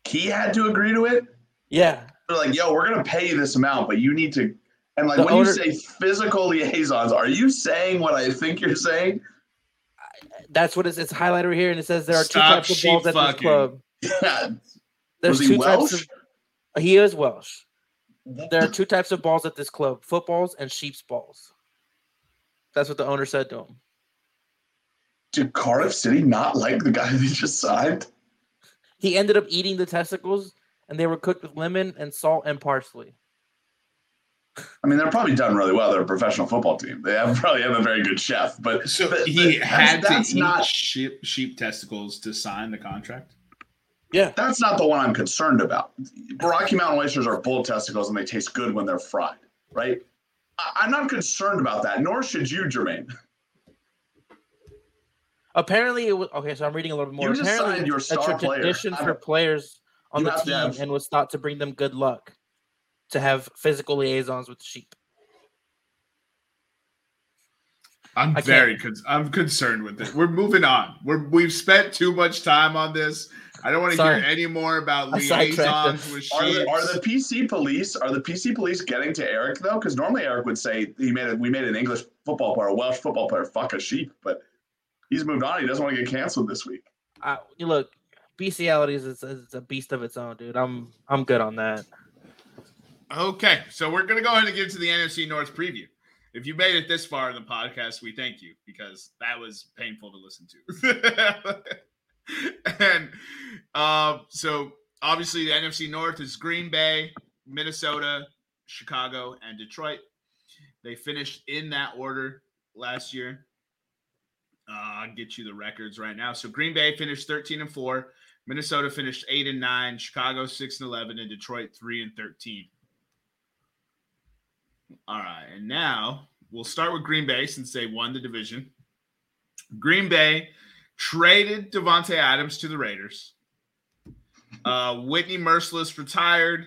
[SPEAKER 2] He had to agree to it.
[SPEAKER 3] Yeah.
[SPEAKER 2] They're like, yo, we're gonna pay you this amount, but you need to. And like
[SPEAKER 3] The
[SPEAKER 2] when
[SPEAKER 3] owner-
[SPEAKER 2] you say physical liaisons, are you saying what I think you're saying?
[SPEAKER 3] That's what it's, it's highlighted right here, and it says there are two types of balls at this club.
[SPEAKER 2] Yeah.
[SPEAKER 3] There's
[SPEAKER 2] Was he
[SPEAKER 3] two
[SPEAKER 2] Welsh?
[SPEAKER 3] types of he is Welsh. There are two types of balls at this club: footballs and sheep's balls. That's what the owner said to him.
[SPEAKER 2] Did Cardiff City not like the guy they just signed?
[SPEAKER 3] He ended up eating the testicles, and they were cooked with lemon and salt and parsley.
[SPEAKER 2] I mean, they're probably done really well. They're a professional football team. They have probably have a very good chef, but
[SPEAKER 1] So
[SPEAKER 2] but-
[SPEAKER 1] he
[SPEAKER 2] but
[SPEAKER 1] had
[SPEAKER 2] that's, that's
[SPEAKER 1] eat
[SPEAKER 2] not
[SPEAKER 1] sheep sheep testicles to sign the contract.
[SPEAKER 3] Yeah,
[SPEAKER 2] that's not the one I'm concerned about. Rocky Mountain oysters are bull testicles and they taste good when they're fried, right? I- I'm not concerned about that, nor should you, Jermaine.
[SPEAKER 3] apparently it was okay. So I'm reading a little bit more.
[SPEAKER 2] You just
[SPEAKER 3] apparently,
[SPEAKER 2] signed your
[SPEAKER 3] it's a
[SPEAKER 2] star player.
[SPEAKER 3] tradition for players on
[SPEAKER 2] You
[SPEAKER 3] the team,
[SPEAKER 2] have-
[SPEAKER 3] and was thought to bring them good luck to have physical liaisons with sheep.
[SPEAKER 1] I'm
[SPEAKER 3] I
[SPEAKER 1] very con- I'm concerned with this. We're moving on. We're we've spent too much time on this. I don't want to hear any more about
[SPEAKER 3] I
[SPEAKER 1] liaisons with
[SPEAKER 2] Are the, are the PC police are the PC police getting to Eric though? Because normally Eric would say he made it. We made an English football player, a Welsh football player, fuck a sheep, but he's moved on. He doesn't want to get canceled this week.
[SPEAKER 3] I, you look, bestialities is, is a beast of its own, dude. I'm I'm good on that.
[SPEAKER 1] Okay, so we're gonna go ahead and get to the NFC North preview. if you made it this far in the podcast, we thank you because that was painful to listen to. and uh, so obviously the NFC North is Green Bay, Minnesota, Chicago, and Detroit. They finished in that order last year. Uh, I'll get you the records right now. So Green Bay finished 13 and 4, Minnesota finished 8 and 9, Chicago 6 and 11, and Detroit 3 and 13. All right, and now we'll start with Green Bay since they won the division. Green Bay traded Davante Adams to the Raiders. Uh, Whitney Mercilus retired.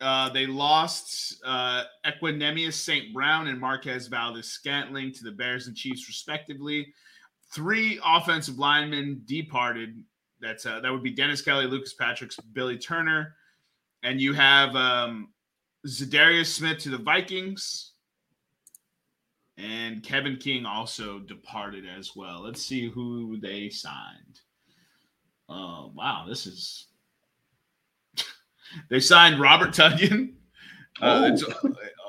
[SPEAKER 1] Uh, they lost uh, Equanimeous St. Brown and Marquez Valdes Scantling to the Bears and Chiefs, respectively. Three offensive linemen departed. That's uh, that would be Dennis Kelly, Lucas Patrick's, Billy Turner, and you have um, Za'Darius Smith to the Vikings, and Kevin King also departed as well. Let's see who they signed. Oh wow, this is they signed Robert Tonyan. Uh, it's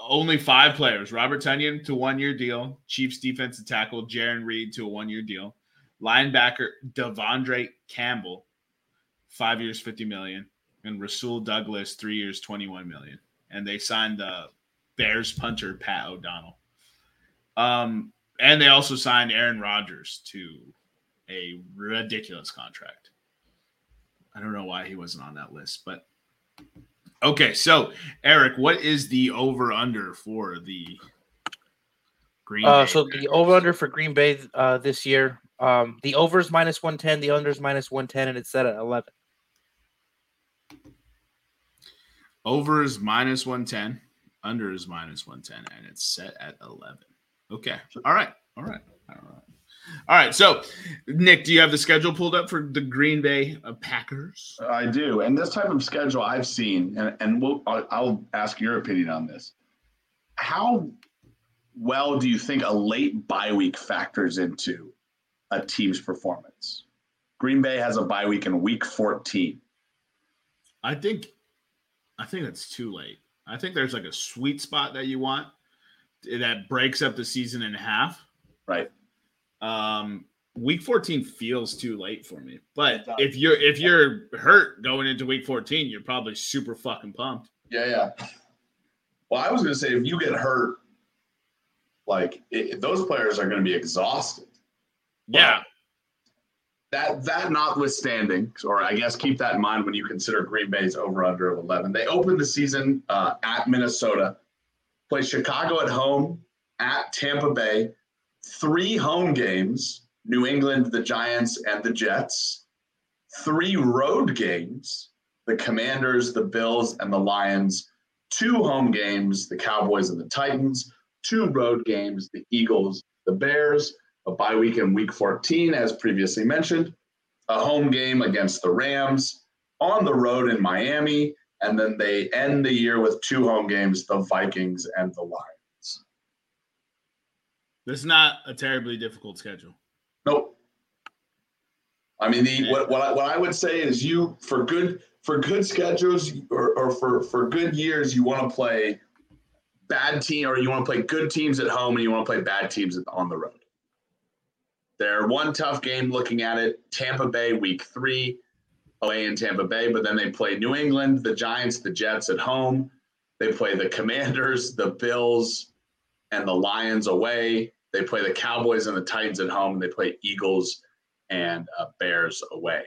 [SPEAKER 1] only five players. Robert Tonyan to one year deal. Chiefs defensive tackle Jarran Reed to a one year deal. Linebacker De'Vondre Campbell, five years, 50 million. And Rasul Douglas, three years, 21 million. And they signed the Bears punter Pat O'Donnell. Um, and they also signed Aaron Rodgers to a ridiculous contract. I don't know why he wasn't on that list, but okay. So, Eric, what is the over under for the Green?
[SPEAKER 3] Uh, so the over under for Green Bay uh, this year, um, the over is minus 110, the under is minus 110, and it's set at 11.
[SPEAKER 1] over is minus one ten, under is minus one ten, and it's set at eleven. Okay. All right. All right. All right. All right. So, Nick, do you have the schedule pulled up for the Green Bay uh, Packers?
[SPEAKER 5] I do. And this type of schedule I've seen, and, and we'll, I'll, I'll ask your opinion on this. How well do you think a late bye week factors into a team's performance? Green Bay has a bye week in week 14.
[SPEAKER 1] I think, I think that's too late. I think there's like a sweet spot that you want that breaks up the season in half.
[SPEAKER 5] Right.
[SPEAKER 1] Um, week 14 feels too late for me. But if you're if you're hurt going into week 14, you're probably super fucking pumped.
[SPEAKER 2] Yeah, yeah. Well, I was going to say if you get hurt, like it, those players are going to be exhausted.
[SPEAKER 1] Yeah.
[SPEAKER 2] That that notwithstanding, or I guess keep that in mind when you consider Green Bay's over under of 11. They opened the season uh, at Minnesota, play Chicago at home, at Tampa Bay, three home games: New England, the Giants, and the Jets. Three road games: the Commanders, the Bills, and the Lions. Two home games: the Cowboys and the Titans. Two road games: the Eagles, the Bears a bye week in week 14, as previously mentioned, a home game against the Rams, on the road in Miami, and then they end the year with two home games, the Vikings and the Lions.
[SPEAKER 1] This is not a terribly difficult schedule.
[SPEAKER 2] Nope. I mean, the what what I, what I would say is you for good for good schedules or, or for for good years you want to play bad team or you want to play good teams at home and you want to play bad teams on the road. They're one tough game looking at it. Tampa Bay week three away in Tampa Bay, but then they play New England, the Giants, the Jets at home. They play the Commanders, the Bills, and the Lions away. They play the Cowboys and the Titans at home. They play Eagles and uh, Bears away.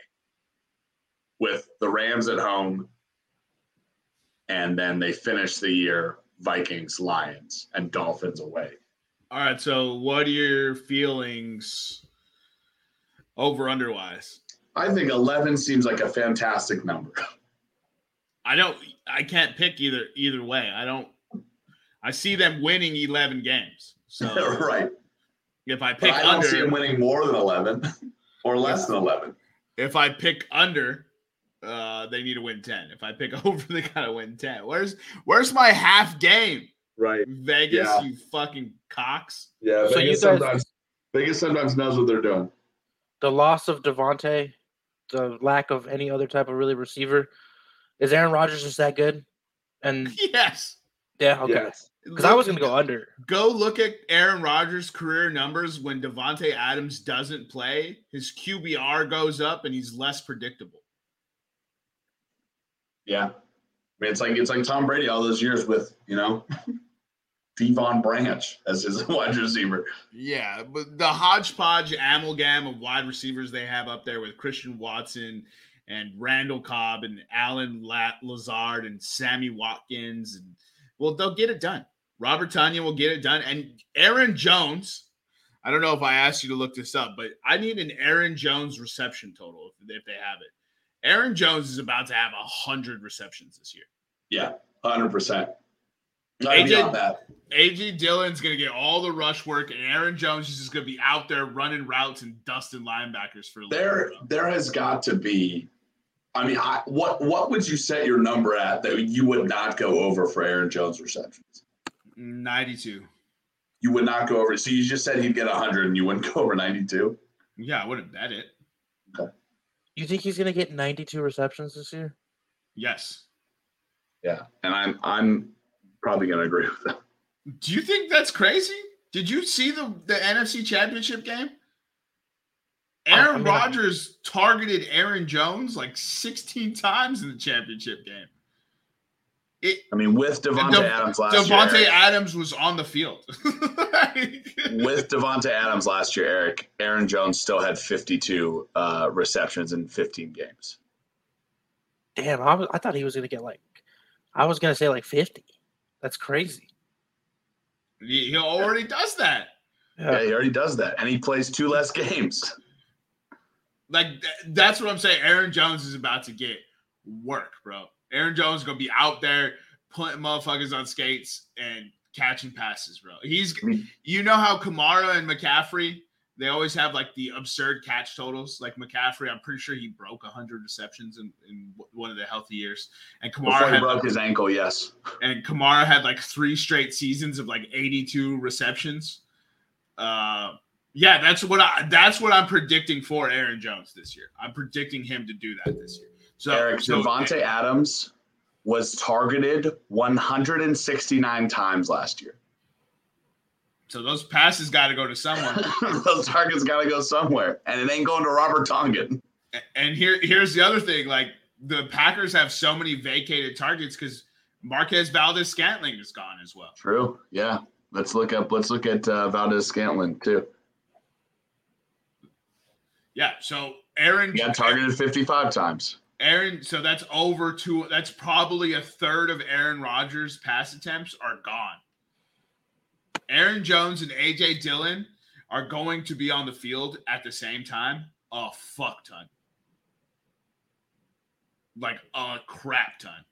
[SPEAKER 2] With the Rams at home, and then they finish the year Vikings, Lions, and Dolphins away.
[SPEAKER 1] All right. So, what are your feelings over under wise?
[SPEAKER 2] I think 11 seems like a fantastic number.
[SPEAKER 1] I don't. I can't pick either either way. I don't. I see them winning eleven games. So
[SPEAKER 2] right.
[SPEAKER 1] if I
[SPEAKER 2] But
[SPEAKER 1] pick
[SPEAKER 2] I don't see them winning more than 11 or less than 11.
[SPEAKER 1] if I pick under, uh, they need to win ten. If I pick over, they gotta win ten. Where's Where's my half game?
[SPEAKER 2] Right.
[SPEAKER 1] Vegas,
[SPEAKER 2] Yeah.
[SPEAKER 1] you fucking cocks.
[SPEAKER 2] Yeah.
[SPEAKER 3] So
[SPEAKER 2] Vegas
[SPEAKER 3] you guys-
[SPEAKER 2] sometimes Vegas sometimes knows what they're doing.
[SPEAKER 3] The loss of Davante, the lack of any other type of really receiver, is Aaron Rodgers just that good? And
[SPEAKER 1] Yes.
[SPEAKER 3] yeah, okay.
[SPEAKER 2] Yes.
[SPEAKER 3] because I was going to go under.
[SPEAKER 1] Go look at Aaron Rodgers' career numbers when Davante Adams doesn't play. His QBR goes up and he's less predictable.
[SPEAKER 4] Yeah. I mean, it's like it's like Tom Brady all those years with, you know, Deion Branch as his wide receiver.
[SPEAKER 1] Yeah, but the hodgepodge amalgam of wide receivers they have up there with Christian Watson and Randall Cobb and Allen Lazard and Sammy Watkins and well, they'll get it done. Robert Tonyan will get it done, and Aaron Jones. I don't know if I asked you to look this up, but I need an Aaron Jones reception total if, if they have it. Aaron Jones is about to have a hundred receptions this year.
[SPEAKER 4] Yeah, hundred percent. AJ,
[SPEAKER 1] AJ Dillon's gonna get all the rush work, and Aaron Jones is just gonna be out there running routes and dusting linebackers for.
[SPEAKER 4] There, there has got to be. I mean, I, what what would you set your number at that you would not go over for Aaron Jones receptions?
[SPEAKER 1] Ninety-two.
[SPEAKER 4] You would not go over. So you just said he'd get hundred, and you wouldn't go over ninety-two.
[SPEAKER 1] Yeah, I wouldn't bet it.
[SPEAKER 3] Okay. You think he's gonna get ninety-two receptions this year?
[SPEAKER 1] Yes.
[SPEAKER 4] Yeah, and I'm I'm probably going to agree with that.
[SPEAKER 1] Do you think that's crazy? Did you see the the NFC Championship game? Aaron I mean, Rodgers targeted Aaron Jones like 16 times in the championship game.
[SPEAKER 4] It, I mean, with Davante De- Adams last
[SPEAKER 1] Davante
[SPEAKER 4] year,
[SPEAKER 1] Davante Adams was on the field.
[SPEAKER 2] with Davante Adams last year, Eric, Aaron Jones still had 52 uh, receptions in 15 games.
[SPEAKER 3] Damn, I, was, I thought he was going to get like, I was going to say like 50. That's crazy.
[SPEAKER 1] He already does that.
[SPEAKER 2] Yeah. yeah, he already does that, and he plays two less games.
[SPEAKER 1] Like that's what I'm saying. Aaron Jones is about to get work, bro. Aaron Jones is gonna be out there putting motherfuckers on skates and catching passes, bro. He's, you know how Kamara and McCaffrey they always have like the absurd catch totals. Like McCaffrey, I'm pretty sure he broke 100 receptions in, in one of the healthy years. And Kamara had,
[SPEAKER 2] broke his ankle, yes.
[SPEAKER 1] And Kamara had like three straight seasons of like 82 receptions. Uh, yeah, that's what I that's what I'm predicting for Aaron Jones this year. I'm predicting him to do that this year. So
[SPEAKER 2] Eric
[SPEAKER 1] so,
[SPEAKER 2] Davante Adams was targeted 169 times last year.
[SPEAKER 1] So those passes got to go to someone.
[SPEAKER 2] those targets got to go somewhere, and it ain't going to Robert Tonyan.
[SPEAKER 1] And here, here's the other thing: like the Packers have so many vacated targets because Marquez Valdes Scantling is gone as well.
[SPEAKER 2] True. Yeah. Let's look up. Let's look at uh, Valdes Scantling too.
[SPEAKER 1] Yeah. So Aaron
[SPEAKER 2] got targeted 55 times.
[SPEAKER 1] Aaron, so that's over two. That's probably a third of Aaron Rodgers' pass attempts are gone. Aaron Jones and AJ Dillon are going to be on the field at the same time a fuck ton. Like a crap ton.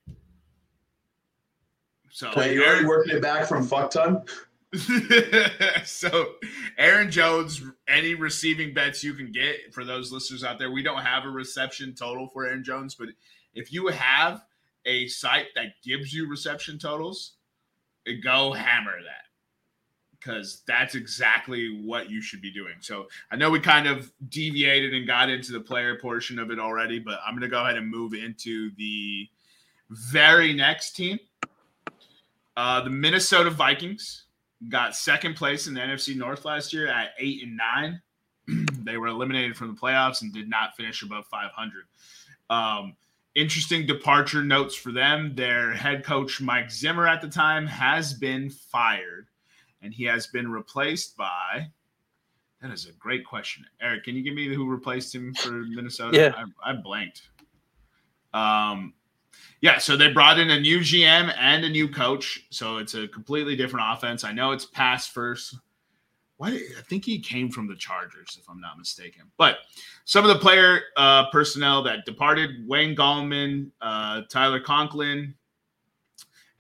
[SPEAKER 1] So
[SPEAKER 4] Wait, you're already working it back from fuck ton?
[SPEAKER 1] so Aaron Jones, any receiving bets you can get for those listeners out there, we don't have a reception total for Aaron Jones, but if you have a site that gives you reception totals, go hammer that because that's exactly what you should be doing. So I know we kind of deviated and got into the player portion of it already, but I'm going to go ahead and move into the very next team. Uh, the Minnesota Vikings got second place in the NFC North last year at eight and nine. they were eliminated from the playoffs and did not finish above 500. Um, interesting departure notes for them. Their head coach, Mike Zimmer, at the time, has been fired and he has been replaced by. That is a great question, Eric. Can you give me who replaced him for Minnesota?
[SPEAKER 3] Yeah,
[SPEAKER 1] I, I blanked. Um, yeah, so they brought in a new GM and a new coach, so it's a completely different offense. I know it's pass first. Why? I think he came from the Chargers, if I'm not mistaken. But some of the player uh, personnel that departed: Wayne Gallman, uh, Tyler Conklin,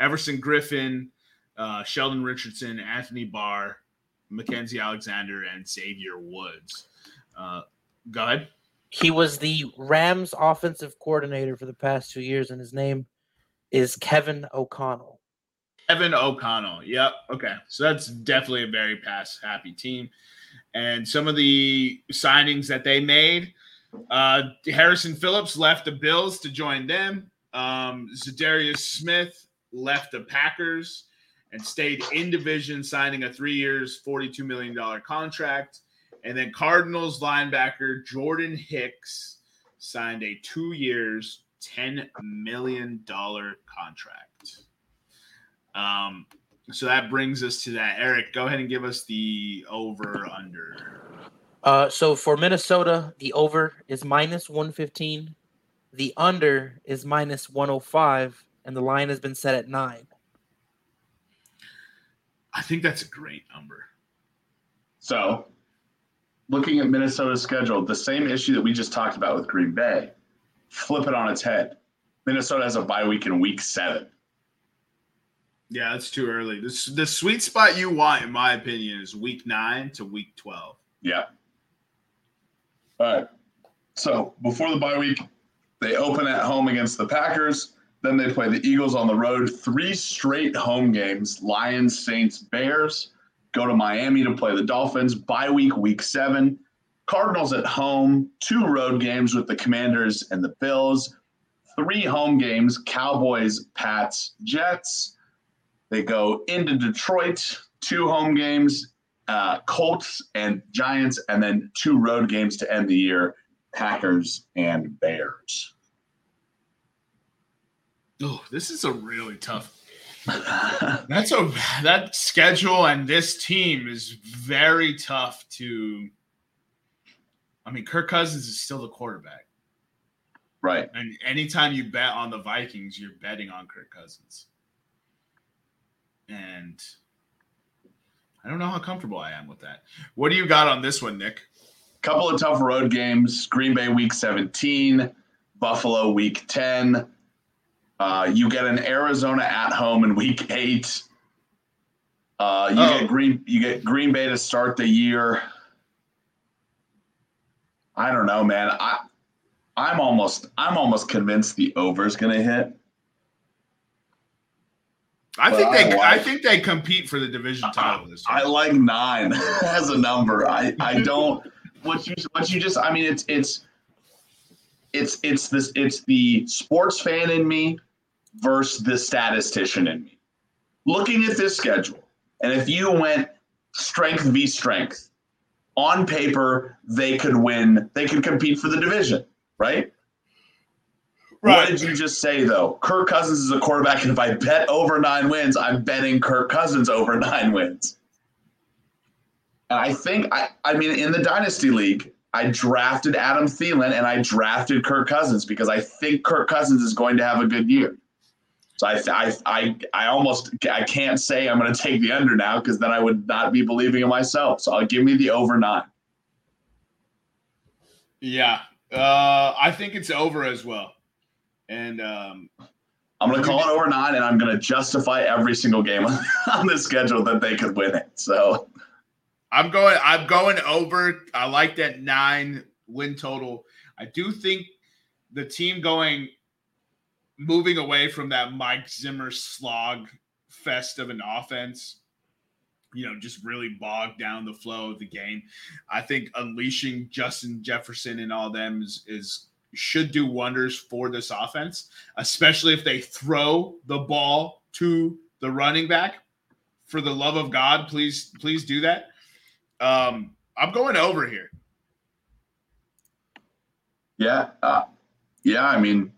[SPEAKER 1] Everson Griffen, uh, Sheldon Richardson, Anthony Barr, Mackensie Alexander, and Xavier Woods. Uh, go ahead.
[SPEAKER 3] He was the Rams offensive coordinator for the past two years, and his name is Kevin O'Connell.
[SPEAKER 1] Kevin O'Connell. Yep. Okay. So that's definitely a very pass happy team. And some of the signings that they made uh, Harrison Phillips left the Bills to join them. Um, Za'Darius Smith left the Packers and stayed in division, signing a three years, $42 million contract. And then Cardinals linebacker Jordan Hicks signed a two years, $10 million contract. Um, so that brings us to that. Eric, go ahead and give us the over under.
[SPEAKER 3] Uh, so for Minnesota, the over is minus 115. The under is minus 105, and the line has been set at nine.
[SPEAKER 1] I think that's a great number.
[SPEAKER 2] So, looking at Minnesota's schedule, the same issue that we just talked about with Green Bay, flip it on its head. Minnesota has a bye week in week seven.
[SPEAKER 1] Yeah, that's too early. This the sweet spot you want, in my opinion, is week nine to week twelve.
[SPEAKER 2] Yeah. All right. So before the bye week, they open at home against the Packers. Then they play the Eagles on the road. Three straight home games Lions, Saints, Bears. Go to Miami to play the Dolphins. Bye week, week seven. Cardinals at home. Two road games with the Commanders and the Bills. Three home games Cowboys, Pats, Jets. They go into Detroit. Two home games uh, Colts and Giants, and then two road games to end the year Packers and Bears.
[SPEAKER 1] Oh, this is a really tough. That's a that schedule and this team is very tough to. I mean, Kirk Cousins is still the quarterback,
[SPEAKER 2] right.
[SPEAKER 1] and anytime you bet on the Vikings, you're betting on Kirk Cousins, and I don't know how comfortable I am with that. What do you got on this one, Nick?
[SPEAKER 2] Couple of tough road games Green Bay week 17, Buffalo week 10. Uh, you get an Arizona at home in week eight. Uh, you
[SPEAKER 1] Oh.
[SPEAKER 2] get Green you get Green Bay to start the year. I don't know, man. I I'm almost I'm almost convinced the over is gonna hit.
[SPEAKER 1] I
[SPEAKER 2] Well,
[SPEAKER 1] think they
[SPEAKER 2] I
[SPEAKER 1] I think they compete for the division title this year.
[SPEAKER 2] I like nine as a number. I I don't what you what you just I mean it's it's it's it's this it's the sports fan in me versus the statistician in me. Looking at this schedule, and if you went strength v strength, on paper they could win. They could compete for the division, right? What did you just say though? Kirk Cousins is a quarterback, and if I bet over nine wins, I'm betting Kirk Cousins over nine wins. And I think I, I mean, in the dynasty league, I drafted Adam Thielen and I drafted Kirk Cousins because I think Kirk Cousins is going to have a good year. So I, I, I, I almost I can't say I'm going to take the under now because then I would not be believing in myself. So I'll give me the over nine.
[SPEAKER 1] Yeah, uh, I think it's over as well. And um,
[SPEAKER 2] I'm going to call it over nine, and I'm going to justify every single game on, on the schedule that they could win it. So
[SPEAKER 1] I'm going. I'm going over. I like that nine win total. I do think the team going moving away from that Mike Zimmer slog fest of an offense. You know, just really bogged down the flow of the game. I think unleashing Justin Jefferson and all them is, is should do wonders for this offense, especially if they throw the ball to the running back. For the love of God, please, please do that. Um, I'm going over here.
[SPEAKER 2] yeah, uh, yeah. I mean,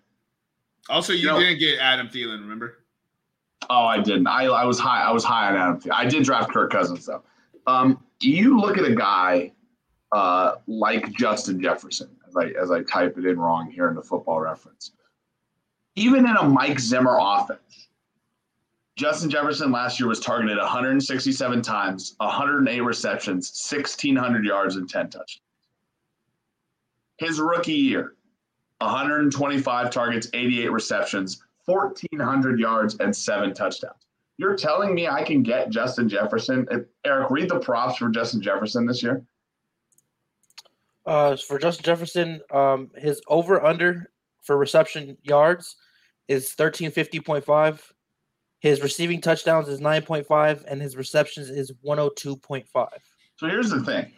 [SPEAKER 1] Also, you
[SPEAKER 2] No.
[SPEAKER 1] didn't get Adam Thielen, remember?
[SPEAKER 2] Oh, I didn't. I, I was high. I was high on Adam. Thielen. I did draft Kirk Cousins though. Um, you look at a guy uh, like Justin Jefferson, as I as I type it in wrong here in the Football Reference. Even in a Mike Zimmer offense, Justin Jefferson last year was targeted 167 times, 108 receptions, 1,600 yards, and 10 touchdowns. His rookie year, 125 targets, 88 receptions, 1,400 yards, and seven touchdowns. You're telling me I can get Justin Jefferson? Eric, read the props for Justin Jefferson this year.
[SPEAKER 3] Uh, for Justin Jefferson, um, his over under for reception yards is thirteen fifty point five. His receiving touchdowns is nine point five, and his receptions is one hundred two point five.
[SPEAKER 2] So here's the thing.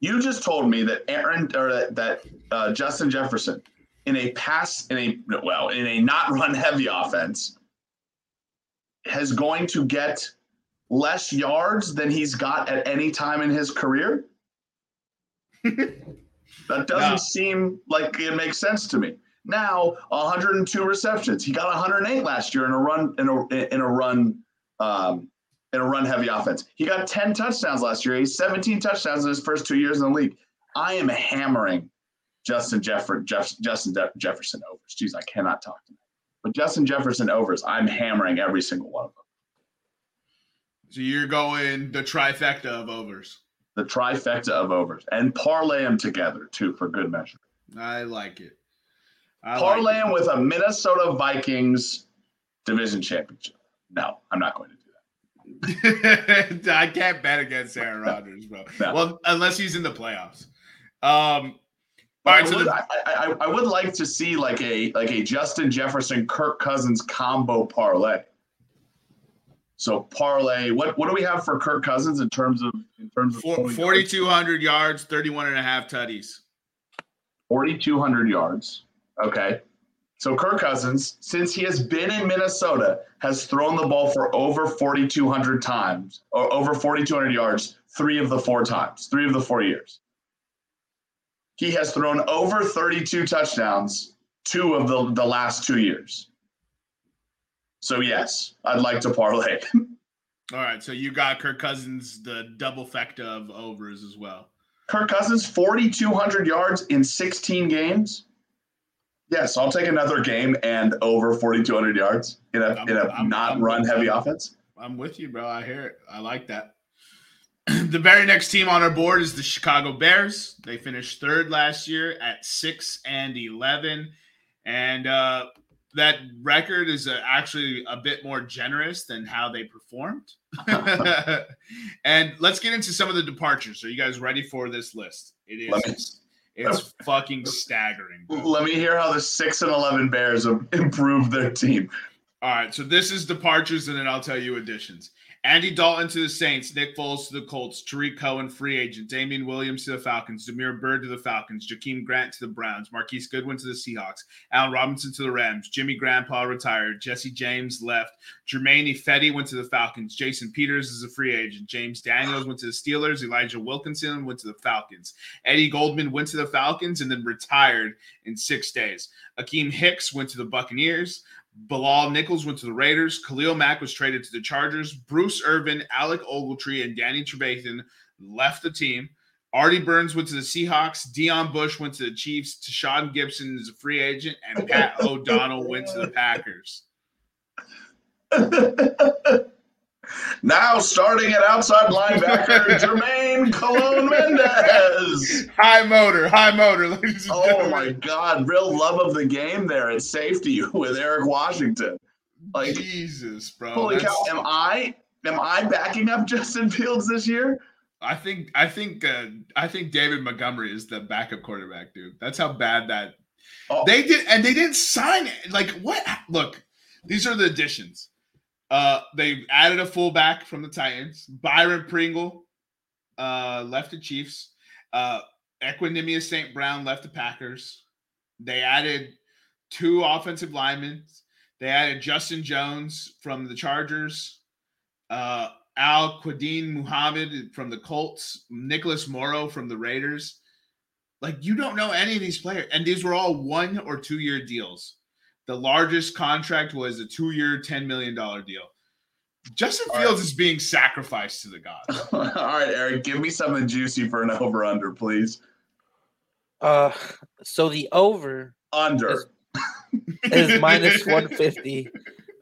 [SPEAKER 2] You just told me that Aaron or that, that uh, Justin Jefferson in a pass in a well in a not run heavy offense has going to get less yards than he's got at any time in his career? that doesn't
[SPEAKER 1] No.
[SPEAKER 2] seem like it makes sense to me. Now, 102 receptions. He got 108 last year in a run in a in a run um, in a run heavy offense. He got 10 touchdowns last year. He's 17 touchdowns in his first two years in the league. I am hammering Justin Jeffer, Jeff, Justin De- Jefferson overs. Jeez, I cannot talk to him. But Justin Jefferson overs, I'm hammering every single one of them.
[SPEAKER 1] So you're going the trifecta of overs.
[SPEAKER 2] The trifecta of overs and parlay them together too for good measure.
[SPEAKER 1] I like it. I
[SPEAKER 2] parlay
[SPEAKER 1] like
[SPEAKER 2] them with a Minnesota Vikings division championship. No, I'm not going to do that.
[SPEAKER 1] I can't bet against Aaron Rodgers, bro.
[SPEAKER 2] No.
[SPEAKER 1] Well, unless he's in the playoffs. Um, all
[SPEAKER 2] But
[SPEAKER 1] right,
[SPEAKER 2] I,
[SPEAKER 1] so
[SPEAKER 2] would, I, I, I would like to see like a like a Justin Jefferson Kirk Cousins combo parlay. So parlay, what what do we have for Kirk Cousins in terms of in terms of
[SPEAKER 1] four- 4,200 yards, 31 and a half tutties.
[SPEAKER 2] 4,200 yards. Okay. So Kirk Cousins, since he has been in Minnesota, has thrown the ball for over 4,200 times or over 4,200 yards three of the four times, three of the four years. He has thrown over 32 touchdowns two of the, the last two years. So, yes, I'd like to parlay.
[SPEAKER 1] All right, so you got Kirk Cousins, the double fecta of overs as well.
[SPEAKER 2] Kirk Cousins, 4,200 yards in 16 games. Yes, I'll take another game and over 4,200 yards in a,
[SPEAKER 1] I'm-
[SPEAKER 2] in a
[SPEAKER 1] I'm- I'm
[SPEAKER 2] not run heavy offense.
[SPEAKER 1] I'm with you, bro. I hear it. I like that. the very next team on our board is the Chicago Bears. They finished third last year at six and eleven, and uh, that record is uh, actually a bit more generous than how they performed. and let's get into some of the departures. Are you guys ready for this list? It is. It's fucking staggering. bro.
[SPEAKER 2] let me hear how the 6 and 11 Bears have improved their team.
[SPEAKER 1] All right, so this is departures, and then I'll tell you additions. Andy Dalton to the Saints, Nick Foles to the Colts, Tarik Cohen, free agent, Damien Williams to the Falcons, Damiere Byrd to the Falcons, Jakeem Grant to the Browns, Marquise Goodwin to the Seahawks, Allen Robinson to the Rams, Jimmy Grandpa retired, Jesse James left, Germain Ifedi went to the Falcons, Jason Peters is a free agent, James Daniels went to the Steelers, Elijah Wilkinson went to the Falcons, Eddie Goldman went to the Falcons and then retired in six days. Akiem Hicks went to the Buccaneers. Bilal Nichols went to the Raiders. Khalil Mack was traded to the Chargers. Bruce Irvin, Alec Ogletree, and Danny Trevathan left the team. Artie Burns went to the Seahawks. Deon Bush went to the Chiefs. Tashaun Gipson is a free agent, and Pat O'Donnell went to the Packers.
[SPEAKER 2] now starting at outside linebacker, Jermaine Colon Mendez.
[SPEAKER 1] High motor, high motor, ladies and
[SPEAKER 2] Oh
[SPEAKER 1] gentlemen.
[SPEAKER 2] my God, real love of the game there at safety with Eric Washington. Like,
[SPEAKER 1] Jesus, bro.
[SPEAKER 2] holy
[SPEAKER 1] That's-
[SPEAKER 2] cow, am I am I backing up Justin Fields this year?
[SPEAKER 1] I think I think uh, I think David Montgomery is the backup quarterback, dude. That's how bad that
[SPEAKER 2] Oh.
[SPEAKER 1] they did, and they didn't sign it. Like what? Look, these are the additions. Uh, they added a fullback from the Titans. Byron Pringle uh, left the Chiefs. Uh, Equanimeous St. Brown left the Packers. They added two offensive linemen. They added Justin Jones from the Chargers. Uh, Al Quadin Muhammad from the Colts, Nicholas Morrow from the Raiders. Like you don't know any of these players, and these were all one or two year deals. The largest contract was a two year, ten million dollar deal. Justin
[SPEAKER 2] All
[SPEAKER 1] Fields
[SPEAKER 2] right.
[SPEAKER 1] is being sacrificed to the gods.
[SPEAKER 2] All right, Eric, give me something juicy for an over under, please.
[SPEAKER 3] Uh, so the over
[SPEAKER 2] Under.
[SPEAKER 3] is minus 150.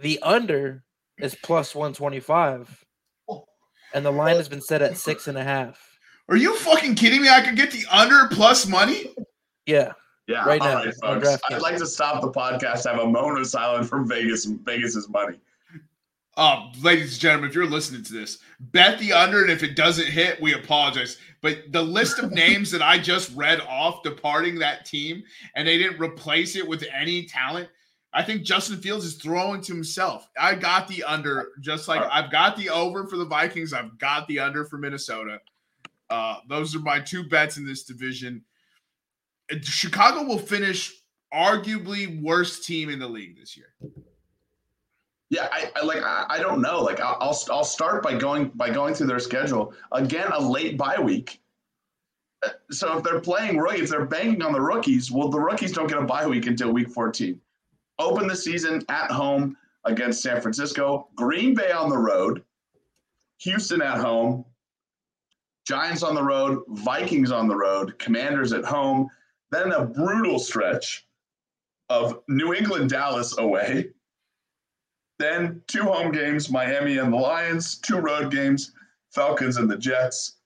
[SPEAKER 3] The under is plus 125. And the line has been set at six and a half.
[SPEAKER 1] Are you fucking kidding me? I could get the under plus money.
[SPEAKER 3] Yeah.
[SPEAKER 2] Yeah,
[SPEAKER 3] Right
[SPEAKER 2] all
[SPEAKER 3] now,
[SPEAKER 2] right, folks.
[SPEAKER 3] DraftKings.
[SPEAKER 2] I'd like to stop the podcast, have a moment of silence from Vegas and Vegas's money.
[SPEAKER 1] Uh, ladies and gentlemen, if you're listening to this, bet the under, and if it doesn't hit, we apologize. But the list of names that I just read off departing that team, and they didn't replace it with any talent. I think Justin Fields is throwing to himself. I got the under, just like I've got the over for the Vikings. I've got the under for Minnesota. Uh, those are my two bets in this division. Chicago will finish arguably worst team in the league this year.
[SPEAKER 2] Yeah, I, I like. I, I don't know. Like, I'll I'll start by going by going through their schedule again. A late bye week. Uh, So if they're playing rookies, if they're banking on the rookies, well, the rookies don't get a bye week until week 14. Open the season at home against San Francisco, Green Bay on the road, Houston at home, Giants on the road, Vikings on the road, Commanders at home, then a brutal stretch of New England, Dallas away, then two home games, Miami and the Lions, two road games, Falcons and the Jets,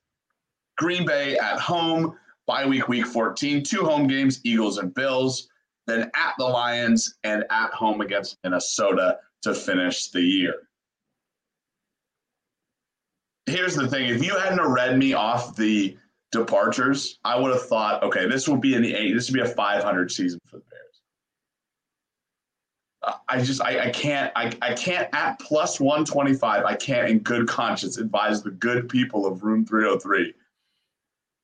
[SPEAKER 2] Green Bay at home, bye week, week 14, two home games, Eagles and Bills, then at the Lions and at home against Minnesota to finish the year. Here's the thing if you hadn't read me off the departures, I would have thought, okay, this will be in the eight, this would be a 500 season for the Bears. Uh, I just I, I can't I, I can't at plus 125 I can't in good conscience advise the good people of room 303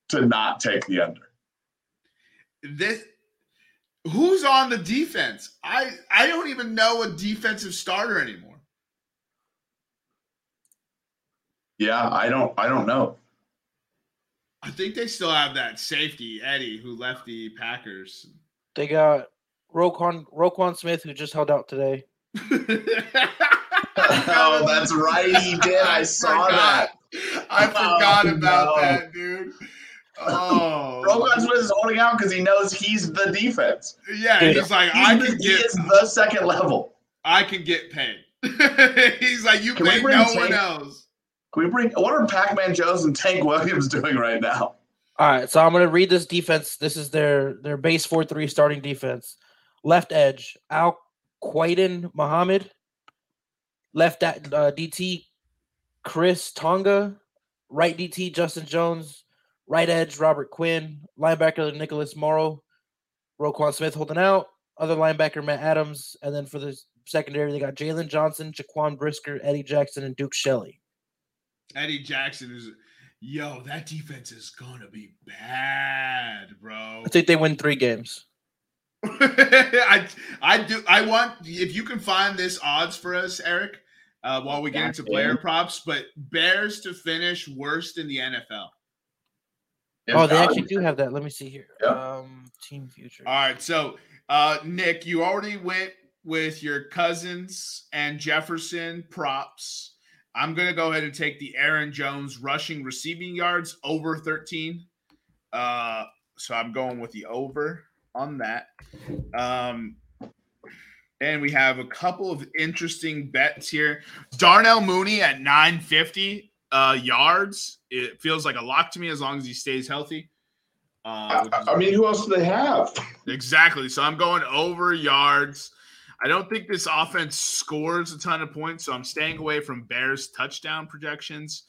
[SPEAKER 2] to not take the under.
[SPEAKER 1] This who's on the defense? I I don't even know a defensive starter anymore.
[SPEAKER 2] Yeah, I don't I don't know.
[SPEAKER 1] I think they still have that safety Eddie who left the Packers.
[SPEAKER 3] They got Roquan Roquan Smith who just held out today.
[SPEAKER 2] oh, that's right. He did. I, saw
[SPEAKER 1] forgot.
[SPEAKER 2] that.
[SPEAKER 1] I oh, forgot
[SPEAKER 2] Oh,
[SPEAKER 1] about
[SPEAKER 2] no.
[SPEAKER 1] that, dude. Oh,
[SPEAKER 2] Roquan Smith is holding out because he knows he's the defense.
[SPEAKER 1] yeah.
[SPEAKER 3] Dude,
[SPEAKER 1] He's like,
[SPEAKER 2] He's
[SPEAKER 1] I
[SPEAKER 2] the-
[SPEAKER 1] can
[SPEAKER 2] he
[SPEAKER 1] get,
[SPEAKER 2] is the second level.
[SPEAKER 1] I can get paid. he's like, you
[SPEAKER 2] Can we
[SPEAKER 1] pay no
[SPEAKER 2] Tank-
[SPEAKER 1] one else.
[SPEAKER 2] Can we bring what are Pac-Man Joe's and Tank Williams doing right now?
[SPEAKER 3] All right, so I'm gonna read this defense. This is their their base four three starting defense. Left edge Al Quaiden Muhammad. Left at uh, DT Khyiris Tonga. Right DT Justin Jones. Right edge Robert Quinn. Linebacker Nicholas Morrow. Roquan Smith holding out. Other linebacker Matt Adams, and then for the secondary they got Jaylon Johnson, Jaquan Brisker, Eddie Jackson, and Duke Shelley.
[SPEAKER 1] Eddie Jackson is, yo, that defense is gonna be bad, bro.
[SPEAKER 3] I think they win three games.
[SPEAKER 1] I I do I want if you can find this odds for us, Eric, uh, while we get into player props, but Bears to finish worst in the NFL.
[SPEAKER 3] Oh, they actually do have that. Let me see here.
[SPEAKER 2] Yeah.
[SPEAKER 3] Um, team future.
[SPEAKER 1] All right, so uh, Nick, you already went with your cousins and Jefferson props. I'm gonna go ahead and take the Aaron Jones rushing receiving yards over 13. Uh, so I'm going with the over on that. Um, and we have a couple of interesting bets here. Darnell Mooney at 950 uh, yards. It feels like a lock to me as long as he stays healthy. Uh,
[SPEAKER 4] I, I mean, who else do they have?
[SPEAKER 1] Exactly. So I'm going over yards. I don't think this offense scores a ton of points, so I'm staying away from Bears touchdown projections.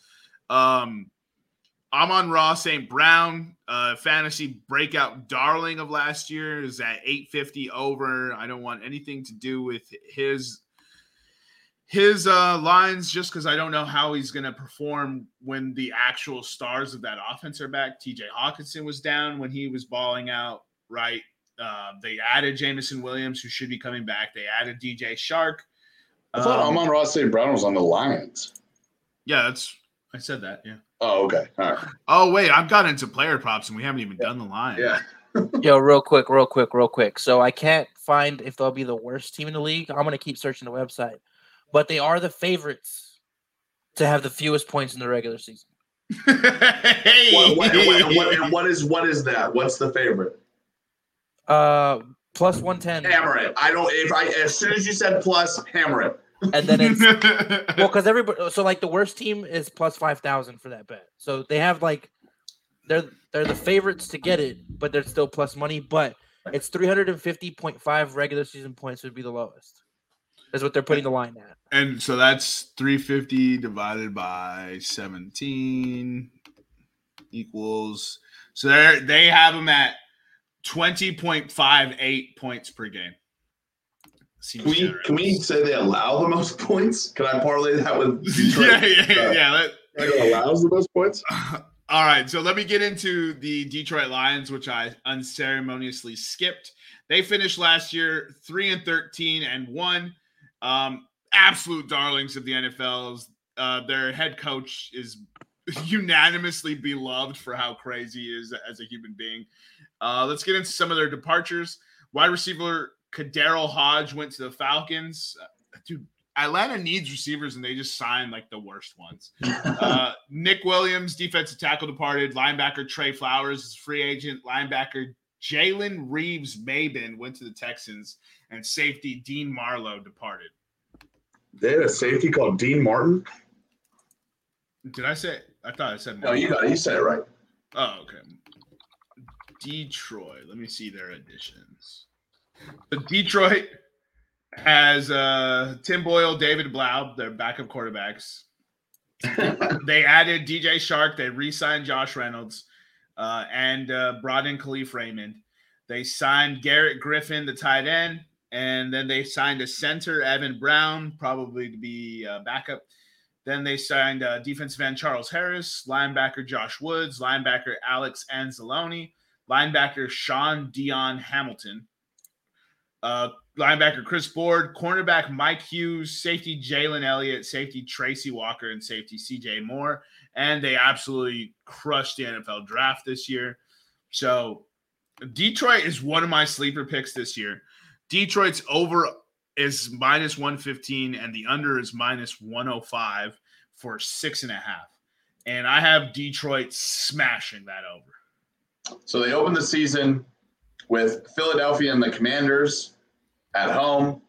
[SPEAKER 1] Um, Amon-Ra St. Brown, uh, fantasy breakout darling of last year, is at 850 over. I don't want anything to do with his his uh, lines just because I don't know how he's going to perform when the actual stars of that offense are back. TJ Hockenson was down when he was balling out, right? Uh, they added Jameson Williams, who should be coming back. They added DJ Chark.
[SPEAKER 4] I thought
[SPEAKER 1] Um,
[SPEAKER 4] Amon-Ra St. Brown was on the Lions.
[SPEAKER 1] yeah, that's I said that. Yeah.
[SPEAKER 4] Oh, okay. All right.
[SPEAKER 1] Oh wait, I've got into player props and we haven't even done the line.
[SPEAKER 4] Yeah.
[SPEAKER 3] Yo, real quick, real quick, real quick. So I can't find if they'll be the worst team in the league. I'm gonna keep searching the website, but they are the favorites to have the fewest points in the regular season.
[SPEAKER 1] hey.
[SPEAKER 4] What, what, what, what, and what is what is that? What's the favorite?
[SPEAKER 3] Uh, plus one ten,
[SPEAKER 4] Hammer it. I don't. If I as soon as you said plus, hammer it.
[SPEAKER 3] and then it's well because everybody. So like the worst team is plus five thousand for that bet. So they have like they're they're the favorites to get it, but they're still plus money. But it's three hundred and fifty point five regular season points would be the lowest. Is what they're putting the line at.
[SPEAKER 1] and so that's 350 divided by 17 equals so they they have them at 20.58 points per game. Seems
[SPEAKER 4] Can we
[SPEAKER 1] generous.
[SPEAKER 4] can we say they allow the most points? Can I parlay that with Detroit?
[SPEAKER 1] yeah, yeah, yeah. yeah. Let-
[SPEAKER 4] Detroit allows the most points.
[SPEAKER 1] All right, so let me get into the Detroit Lions, which I unceremoniously skipped. They finished last year three and thirteen and one. Um, absolute darlings of the NFL's. Uh, their head coach is unanimously beloved for how crazy he is as a human being. Uh, let's get into some of their departures. Wide receiver KhaDarel Hodge went to the Falcons. Uh, dude, Atlanta needs receivers and they just signed like the worst ones. Uh, Nick Williams, defensive tackle, departed. Linebacker Trey Flowers is free agent. Linebacker Jalen Reeves Maybin went to the Texans, and safety Dean Marlowe departed.
[SPEAKER 2] They had a safety called Dean Martin.
[SPEAKER 1] Did I say? I thought I said.
[SPEAKER 2] No, you got it. You said it right.
[SPEAKER 1] Oh, okay. Detroit. Let me see their additions. The Detroit has uh, Tim Boyle, David Blough, their backup quarterbacks. they added DJ Chark. They re-signed Josh Reynolds uh, and uh, brought in Kalif Raymond. They signed Garrett Griffin, the tight end, and then they signed a center, Evan Brown, probably to be uh, backup. Then they signed uh, defensive end Charles Harris, linebacker Josh Woods, linebacker Alex Anzalone, linebacker Shaun Dion Hamilton, uh, linebacker Chris Board, cornerback Mike Hughes, safety Jalen Elliott, safety Tracy Walker, and safety CJ Moore. And they absolutely crushed the NFL draft this year. So Detroit is one of my sleeper picks this year. Detroit's over is minus 115 and the under is minus 105 for six and a half. And I have Detroit smashing that over.
[SPEAKER 2] So they opened the season with Philadelphia and the Commanders at home,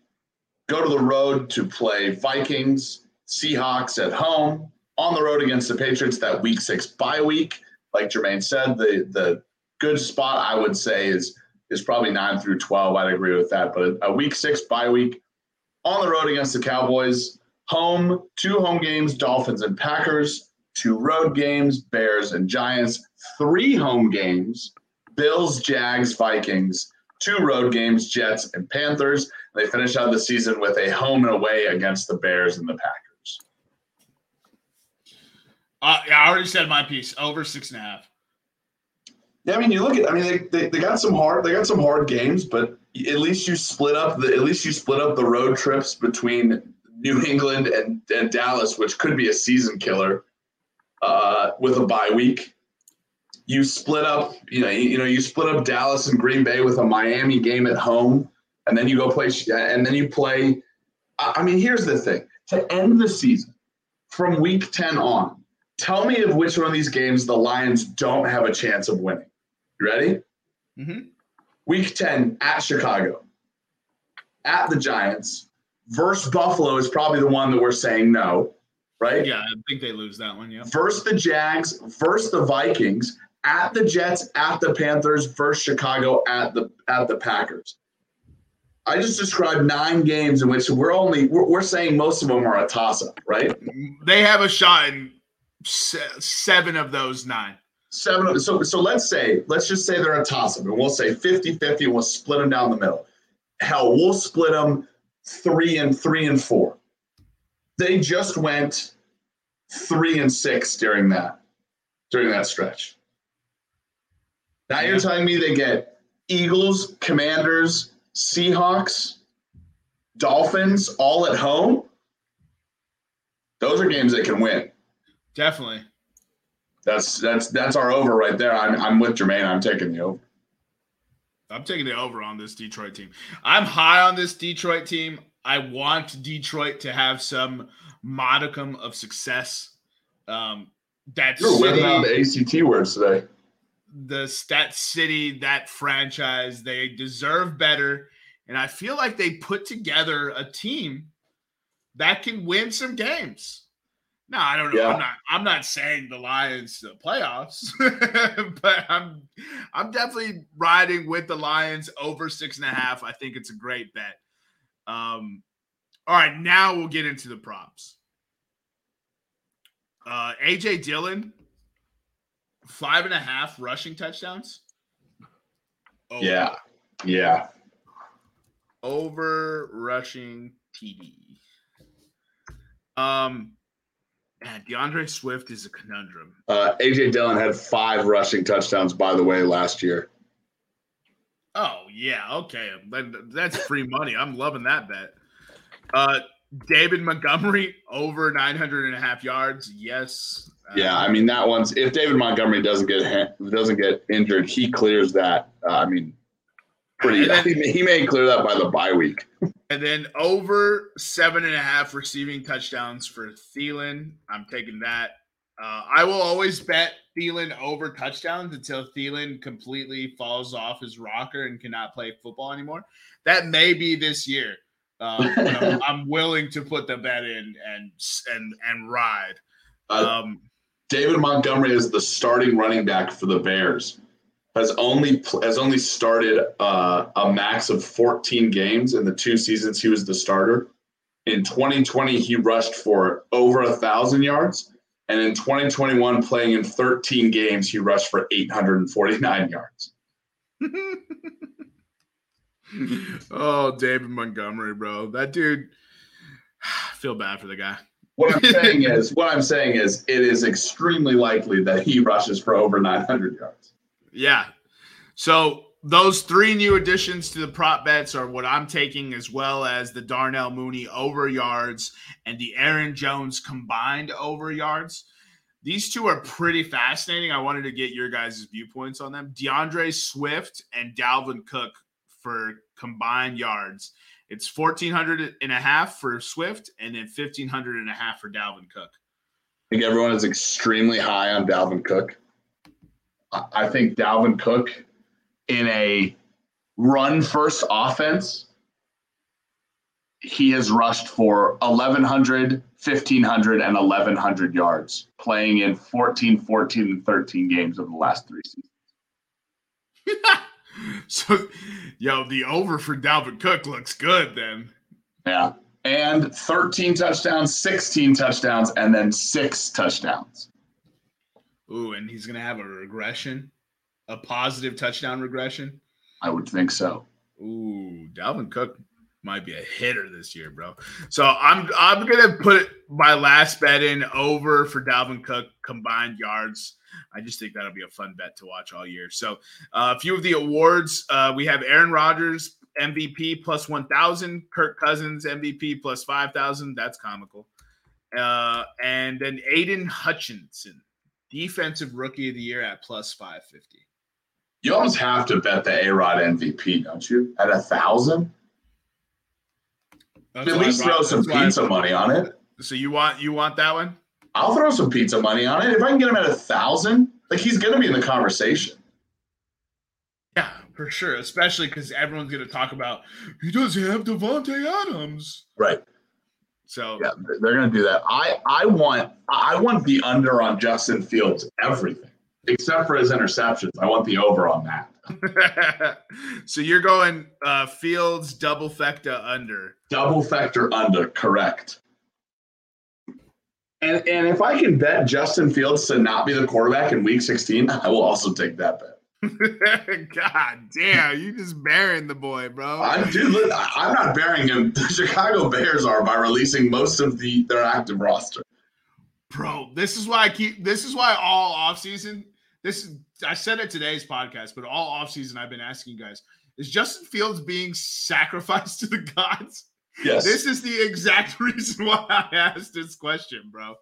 [SPEAKER 2] go to the road to play Vikings, Seahawks at home, on the road against the Patriots that week six bye week. Like Jermaine said, the the good spot I would say is is probably nine through twelve. I'd agree with that. But a week six bye week on the road against the Cowboys, home two home games, Dolphins and Packers, two road games, Bears and Giants, three home games, Bills, Jags, Vikings, two road games, Jets and Panthers. They finish out the season with a home and away against the Bears and the Packers.
[SPEAKER 1] Uh, yeah, I already said my piece. Over six and a half.
[SPEAKER 2] Yeah, I mean, you look at. I mean, they, they, they got some hard they got some hard games, but at least you split up the at least you split up the road trips between New England and, and Dallas, which could be a season killer, uh, with a bye week. You split up, you know, you, you know, you split up Dallas and Green Bay with a Miami game at home, and then you go play, and then you play. I mean, here's the thing: to end the season from week ten on, tell me of which one of these games the Lions don't have a chance of winning. You ready?
[SPEAKER 1] Mm-hmm.
[SPEAKER 2] Week 10 at Chicago, at the Giants, versus Buffalo is probably the one that we're saying no, right?
[SPEAKER 1] Yeah, I think they lose that one. Yeah.
[SPEAKER 2] Versus the Jags, versus the Vikings, at the Jets, at the Panthers, versus Chicago, at the at the Packers. I just described nine games in which we're only we're, we're saying most of them are a toss up, right?
[SPEAKER 1] They have a shot in se- seven of those nine.
[SPEAKER 2] seven of- so so let's say let's just say they're a toss up and we'll say 50-50 and we'll split them down the middle hell we'll split them three and three and four they just went three and six during that during that stretch now you're telling me they get eagles commanders seahawks dolphins all at home those are games they can win
[SPEAKER 1] Definitely.
[SPEAKER 2] that's that's that's our over right there. I'm I'm with Jermaine. I'm taking the over.
[SPEAKER 1] I'm taking the over on this Detroit team. I'm high on this Detroit team. I want Detroit to have some modicum of success. Um, that
[SPEAKER 2] You're whipping out the ACT words today.
[SPEAKER 1] The Stat city, that franchise, they deserve better. And I feel like they put together a team that can win some games. No, I don't know.
[SPEAKER 2] Yeah.
[SPEAKER 1] I'm not. I'm not saying the Lions to the playoffs, but I'm. I'm definitely riding with the Lions over six and a half. I think it's a great bet. Um, all right, now we'll get into the props. Uh, AJ Dillon, five and a half rushing touchdowns. Over.
[SPEAKER 2] Yeah, yeah.
[SPEAKER 1] over rushing TD. Um, man, D'Andre Swift is a conundrum.
[SPEAKER 2] Uh, AJ Dillon had five rushing touchdowns, by the way, last year.
[SPEAKER 1] Oh yeah, okay, that's free money. I'm loving that bet. Uh, David Montgomery over 900 and a half yards. Yes. Uh,
[SPEAKER 2] Yeah, I mean that one's if David Montgomery doesn't get doesn't get injured, he clears that. Uh, I mean, pretty.
[SPEAKER 1] Then-
[SPEAKER 2] he, may, he may clear that by the bye week.
[SPEAKER 1] And then over seven and a half receiving touchdowns for Thielen. I'm taking that. Uh, I will always bet Thielen over touchdowns until Thielen completely falls off his rocker and cannot play football anymore. That may be this year. Uh, I'm, I'm willing to put the bet in and and and ride.
[SPEAKER 2] Uh,
[SPEAKER 1] Um,
[SPEAKER 2] David Montgomery is the starting running back for the Bears. Has only has only started uh, a max of 14 games in the two seasons he was the starter. In 2020, he rushed for over a thousand yards, and in 2021, playing in 13 games, he rushed for 849 yards.
[SPEAKER 1] oh, David Montgomery, bro. That dude. I feel bad for the guy.
[SPEAKER 2] What I'm saying is, what I'm saying is, it is extremely likely that he rushes for over 900 yards.
[SPEAKER 1] Yeah. So those three new additions to the prop bets are what I'm taking, as well as the Darnell Mooney over yards and the Aaron Jones combined over yards. These two are pretty fascinating. I wanted to get your guys' viewpoints on them. D'Andre Swift and Dalvin Cook for combined yards. It's 1,400 and a half for Swift and then 1,500 and a half for Dalvin Cook.
[SPEAKER 2] I think everyone is extremely high on Dalvin Cook. I think Dalvin Cook in a run first offense, he has rushed for 1,100, 1,500, and 1,100 yards, playing in 14, 14, and 13 games of the last three seasons.
[SPEAKER 1] so, yo, the over for Dalvin Cook looks good then.
[SPEAKER 2] Yeah. And 13 touchdowns, 16 touchdowns, and then six touchdowns.
[SPEAKER 1] Ooh, and he's gonna have a regression, a positive touchdown regression.
[SPEAKER 2] I would think so.
[SPEAKER 1] Ooh, Dalvin Cook might be a hitter this year, bro. So I'm I'm gonna put my last bet in over for Dalvin Cook combined yards. I just think that'll be a fun bet to watch all year. So uh, a few of the awards uh, we have: Aaron Rodgers MVP plus one thousand, Kirk Cousins MVP plus five thousand. That's comical. Uh, and then Aidan Hutchinson, Defensive Rookie of the Year at plus five fifty.
[SPEAKER 2] You almost have to bet the A Rod MVP, don't you? At a thousand? At least throw some pizza money on it.
[SPEAKER 1] So you want you want that one?
[SPEAKER 2] I'll throw some pizza money on it. If I can get him at a thousand, like he's gonna be in the conversation.
[SPEAKER 1] Yeah, for sure. Especially because everyone's going to talk about he doesn't have Davante Adams.
[SPEAKER 2] Right.
[SPEAKER 1] So
[SPEAKER 2] Yeah, they're- they're gonna do that. I I want I want the under on Justin Fields everything. Except for his interceptions. I want the over on that.
[SPEAKER 1] so you're going uh, Fields double factor under.
[SPEAKER 2] Double factor under, correct. And and if I can bet Justin Fields to not be the quarterback in week 16, I will also take that bet.
[SPEAKER 1] God damn, you just burying the boy, bro.
[SPEAKER 2] I'm dude, I'm not bearing him. The Chicago Bears are by releasing most of the their active roster.
[SPEAKER 1] Bro, this is why I keep this is why all offseason, this is I said it today's podcast, but all offseason I've been asking you guys, is Justin Fields being sacrificed to the gods?
[SPEAKER 2] Yes.
[SPEAKER 1] This is the exact reason why I asked this question, bro.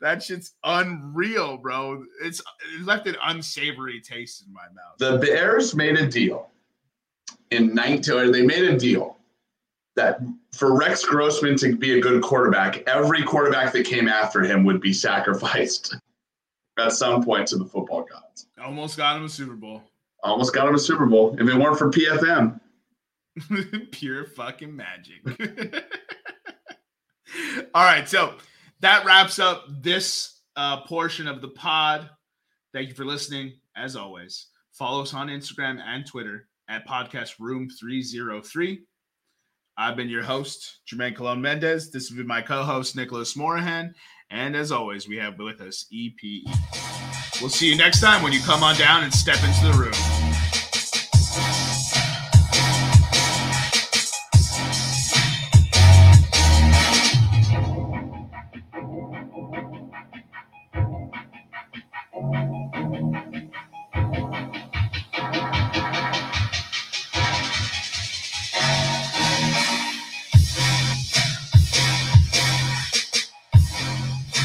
[SPEAKER 1] That shit's unreal, bro. It's it left an unsavory taste in my mouth.
[SPEAKER 2] the Bears made a deal in 19 or they made a deal that for Rex Grossman to be a good quarterback, every quarterback that came after him would be sacrificed at some point to the football gods.
[SPEAKER 1] Almost got him a Super Bowl.
[SPEAKER 2] Almost got him a Super Bowl. If it weren't for PFM,
[SPEAKER 1] Pure fucking magic. All right, so that wraps up this uh, portion of the pod. Thank you for listening. As always, follow us on Instagram and Twitter at Podcast Room 303. I've been your host, Jermaine Colon Mendez. This has been my co host, Nicholas Morahan. And as always, we have with us EPE. We'll see you next time when you come on down and step into the room.